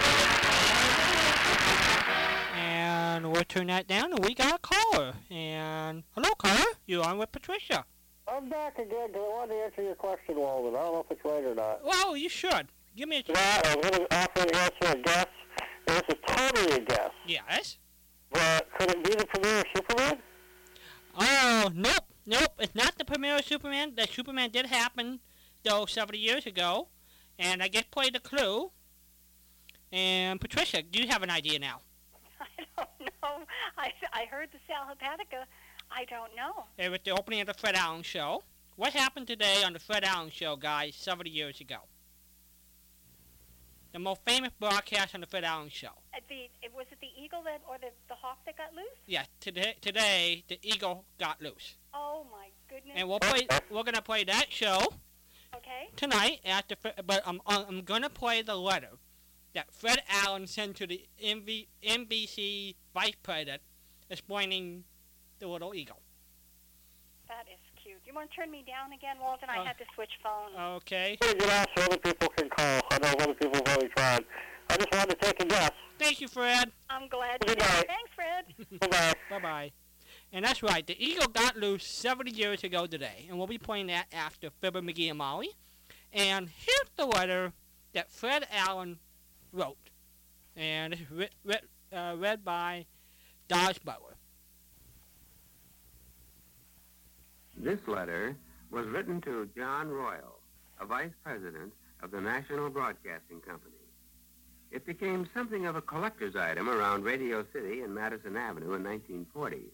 Turn that down, and we got a caller. And hello, caller. You're on with Patricia. I'm back again because I wanted to answer your question, Walden. I don't know if it's right or not. Well, you should. Give me a That, I was going to offer to answer a guess. This is totally a guess. Yes. But could it be the premiere of Superman? Oh, nope. Nope. It's not the premiere of Superman. The Superman did happen, though, 70 years ago. And I just played the clue. And Patricia, do you have an idea now? I don't know. I, I heard the Sal Hepatica. I don't know. It was the opening of the Fred Allen Show. What happened today on the Fred Allen Show, guys, 70 years ago? The most famous broadcast on the Fred Allen Show. At the was it the eagle that or the, the hawk that got loose? Yeah, today, today the eagle got loose. Oh my goodness. And we'll play. We're gonna play that show okay. tonight at the. But I'm I'm gonna play the letter that Fred Allen sent to the MV, NBC vice president, explaining the little eagle. That is cute. You want to turn me down again, Walden? I Uh, had to switch phones. Okay. Pretty good ask so other people can call. I know other people have already tried. I just wanted to take a guess. Thank you, Fred. I'm glad you Good did. night. Thanks, Fred. Bye-bye. Bye bye. And that's right. The eagle got loose 70 years ago today, and we'll be playing that after Fibber McGee and Molly. And here's the letter that Fred Allen wrote, and it's writ, uh, read by Daws Butler. This letter was written to John Royal, a vice president of the National Broadcasting Company. It became something of a collector's item around Radio City and Madison Avenue in 1940.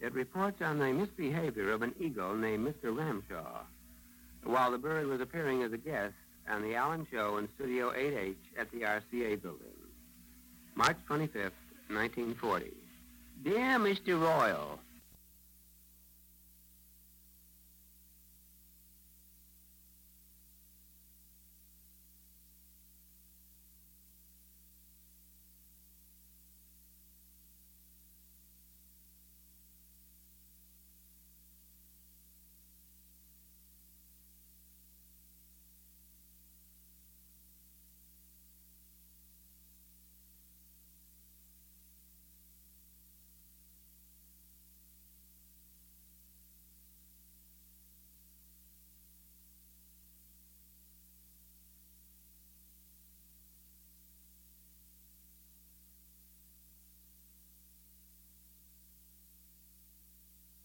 It reports on the misbehavior of an eagle named Mr. Ramshaw while the bird was appearing as a guest on the Allen Show in Studio 8H at the RCA building. March 25th, 1940. Dear Mr. Royal,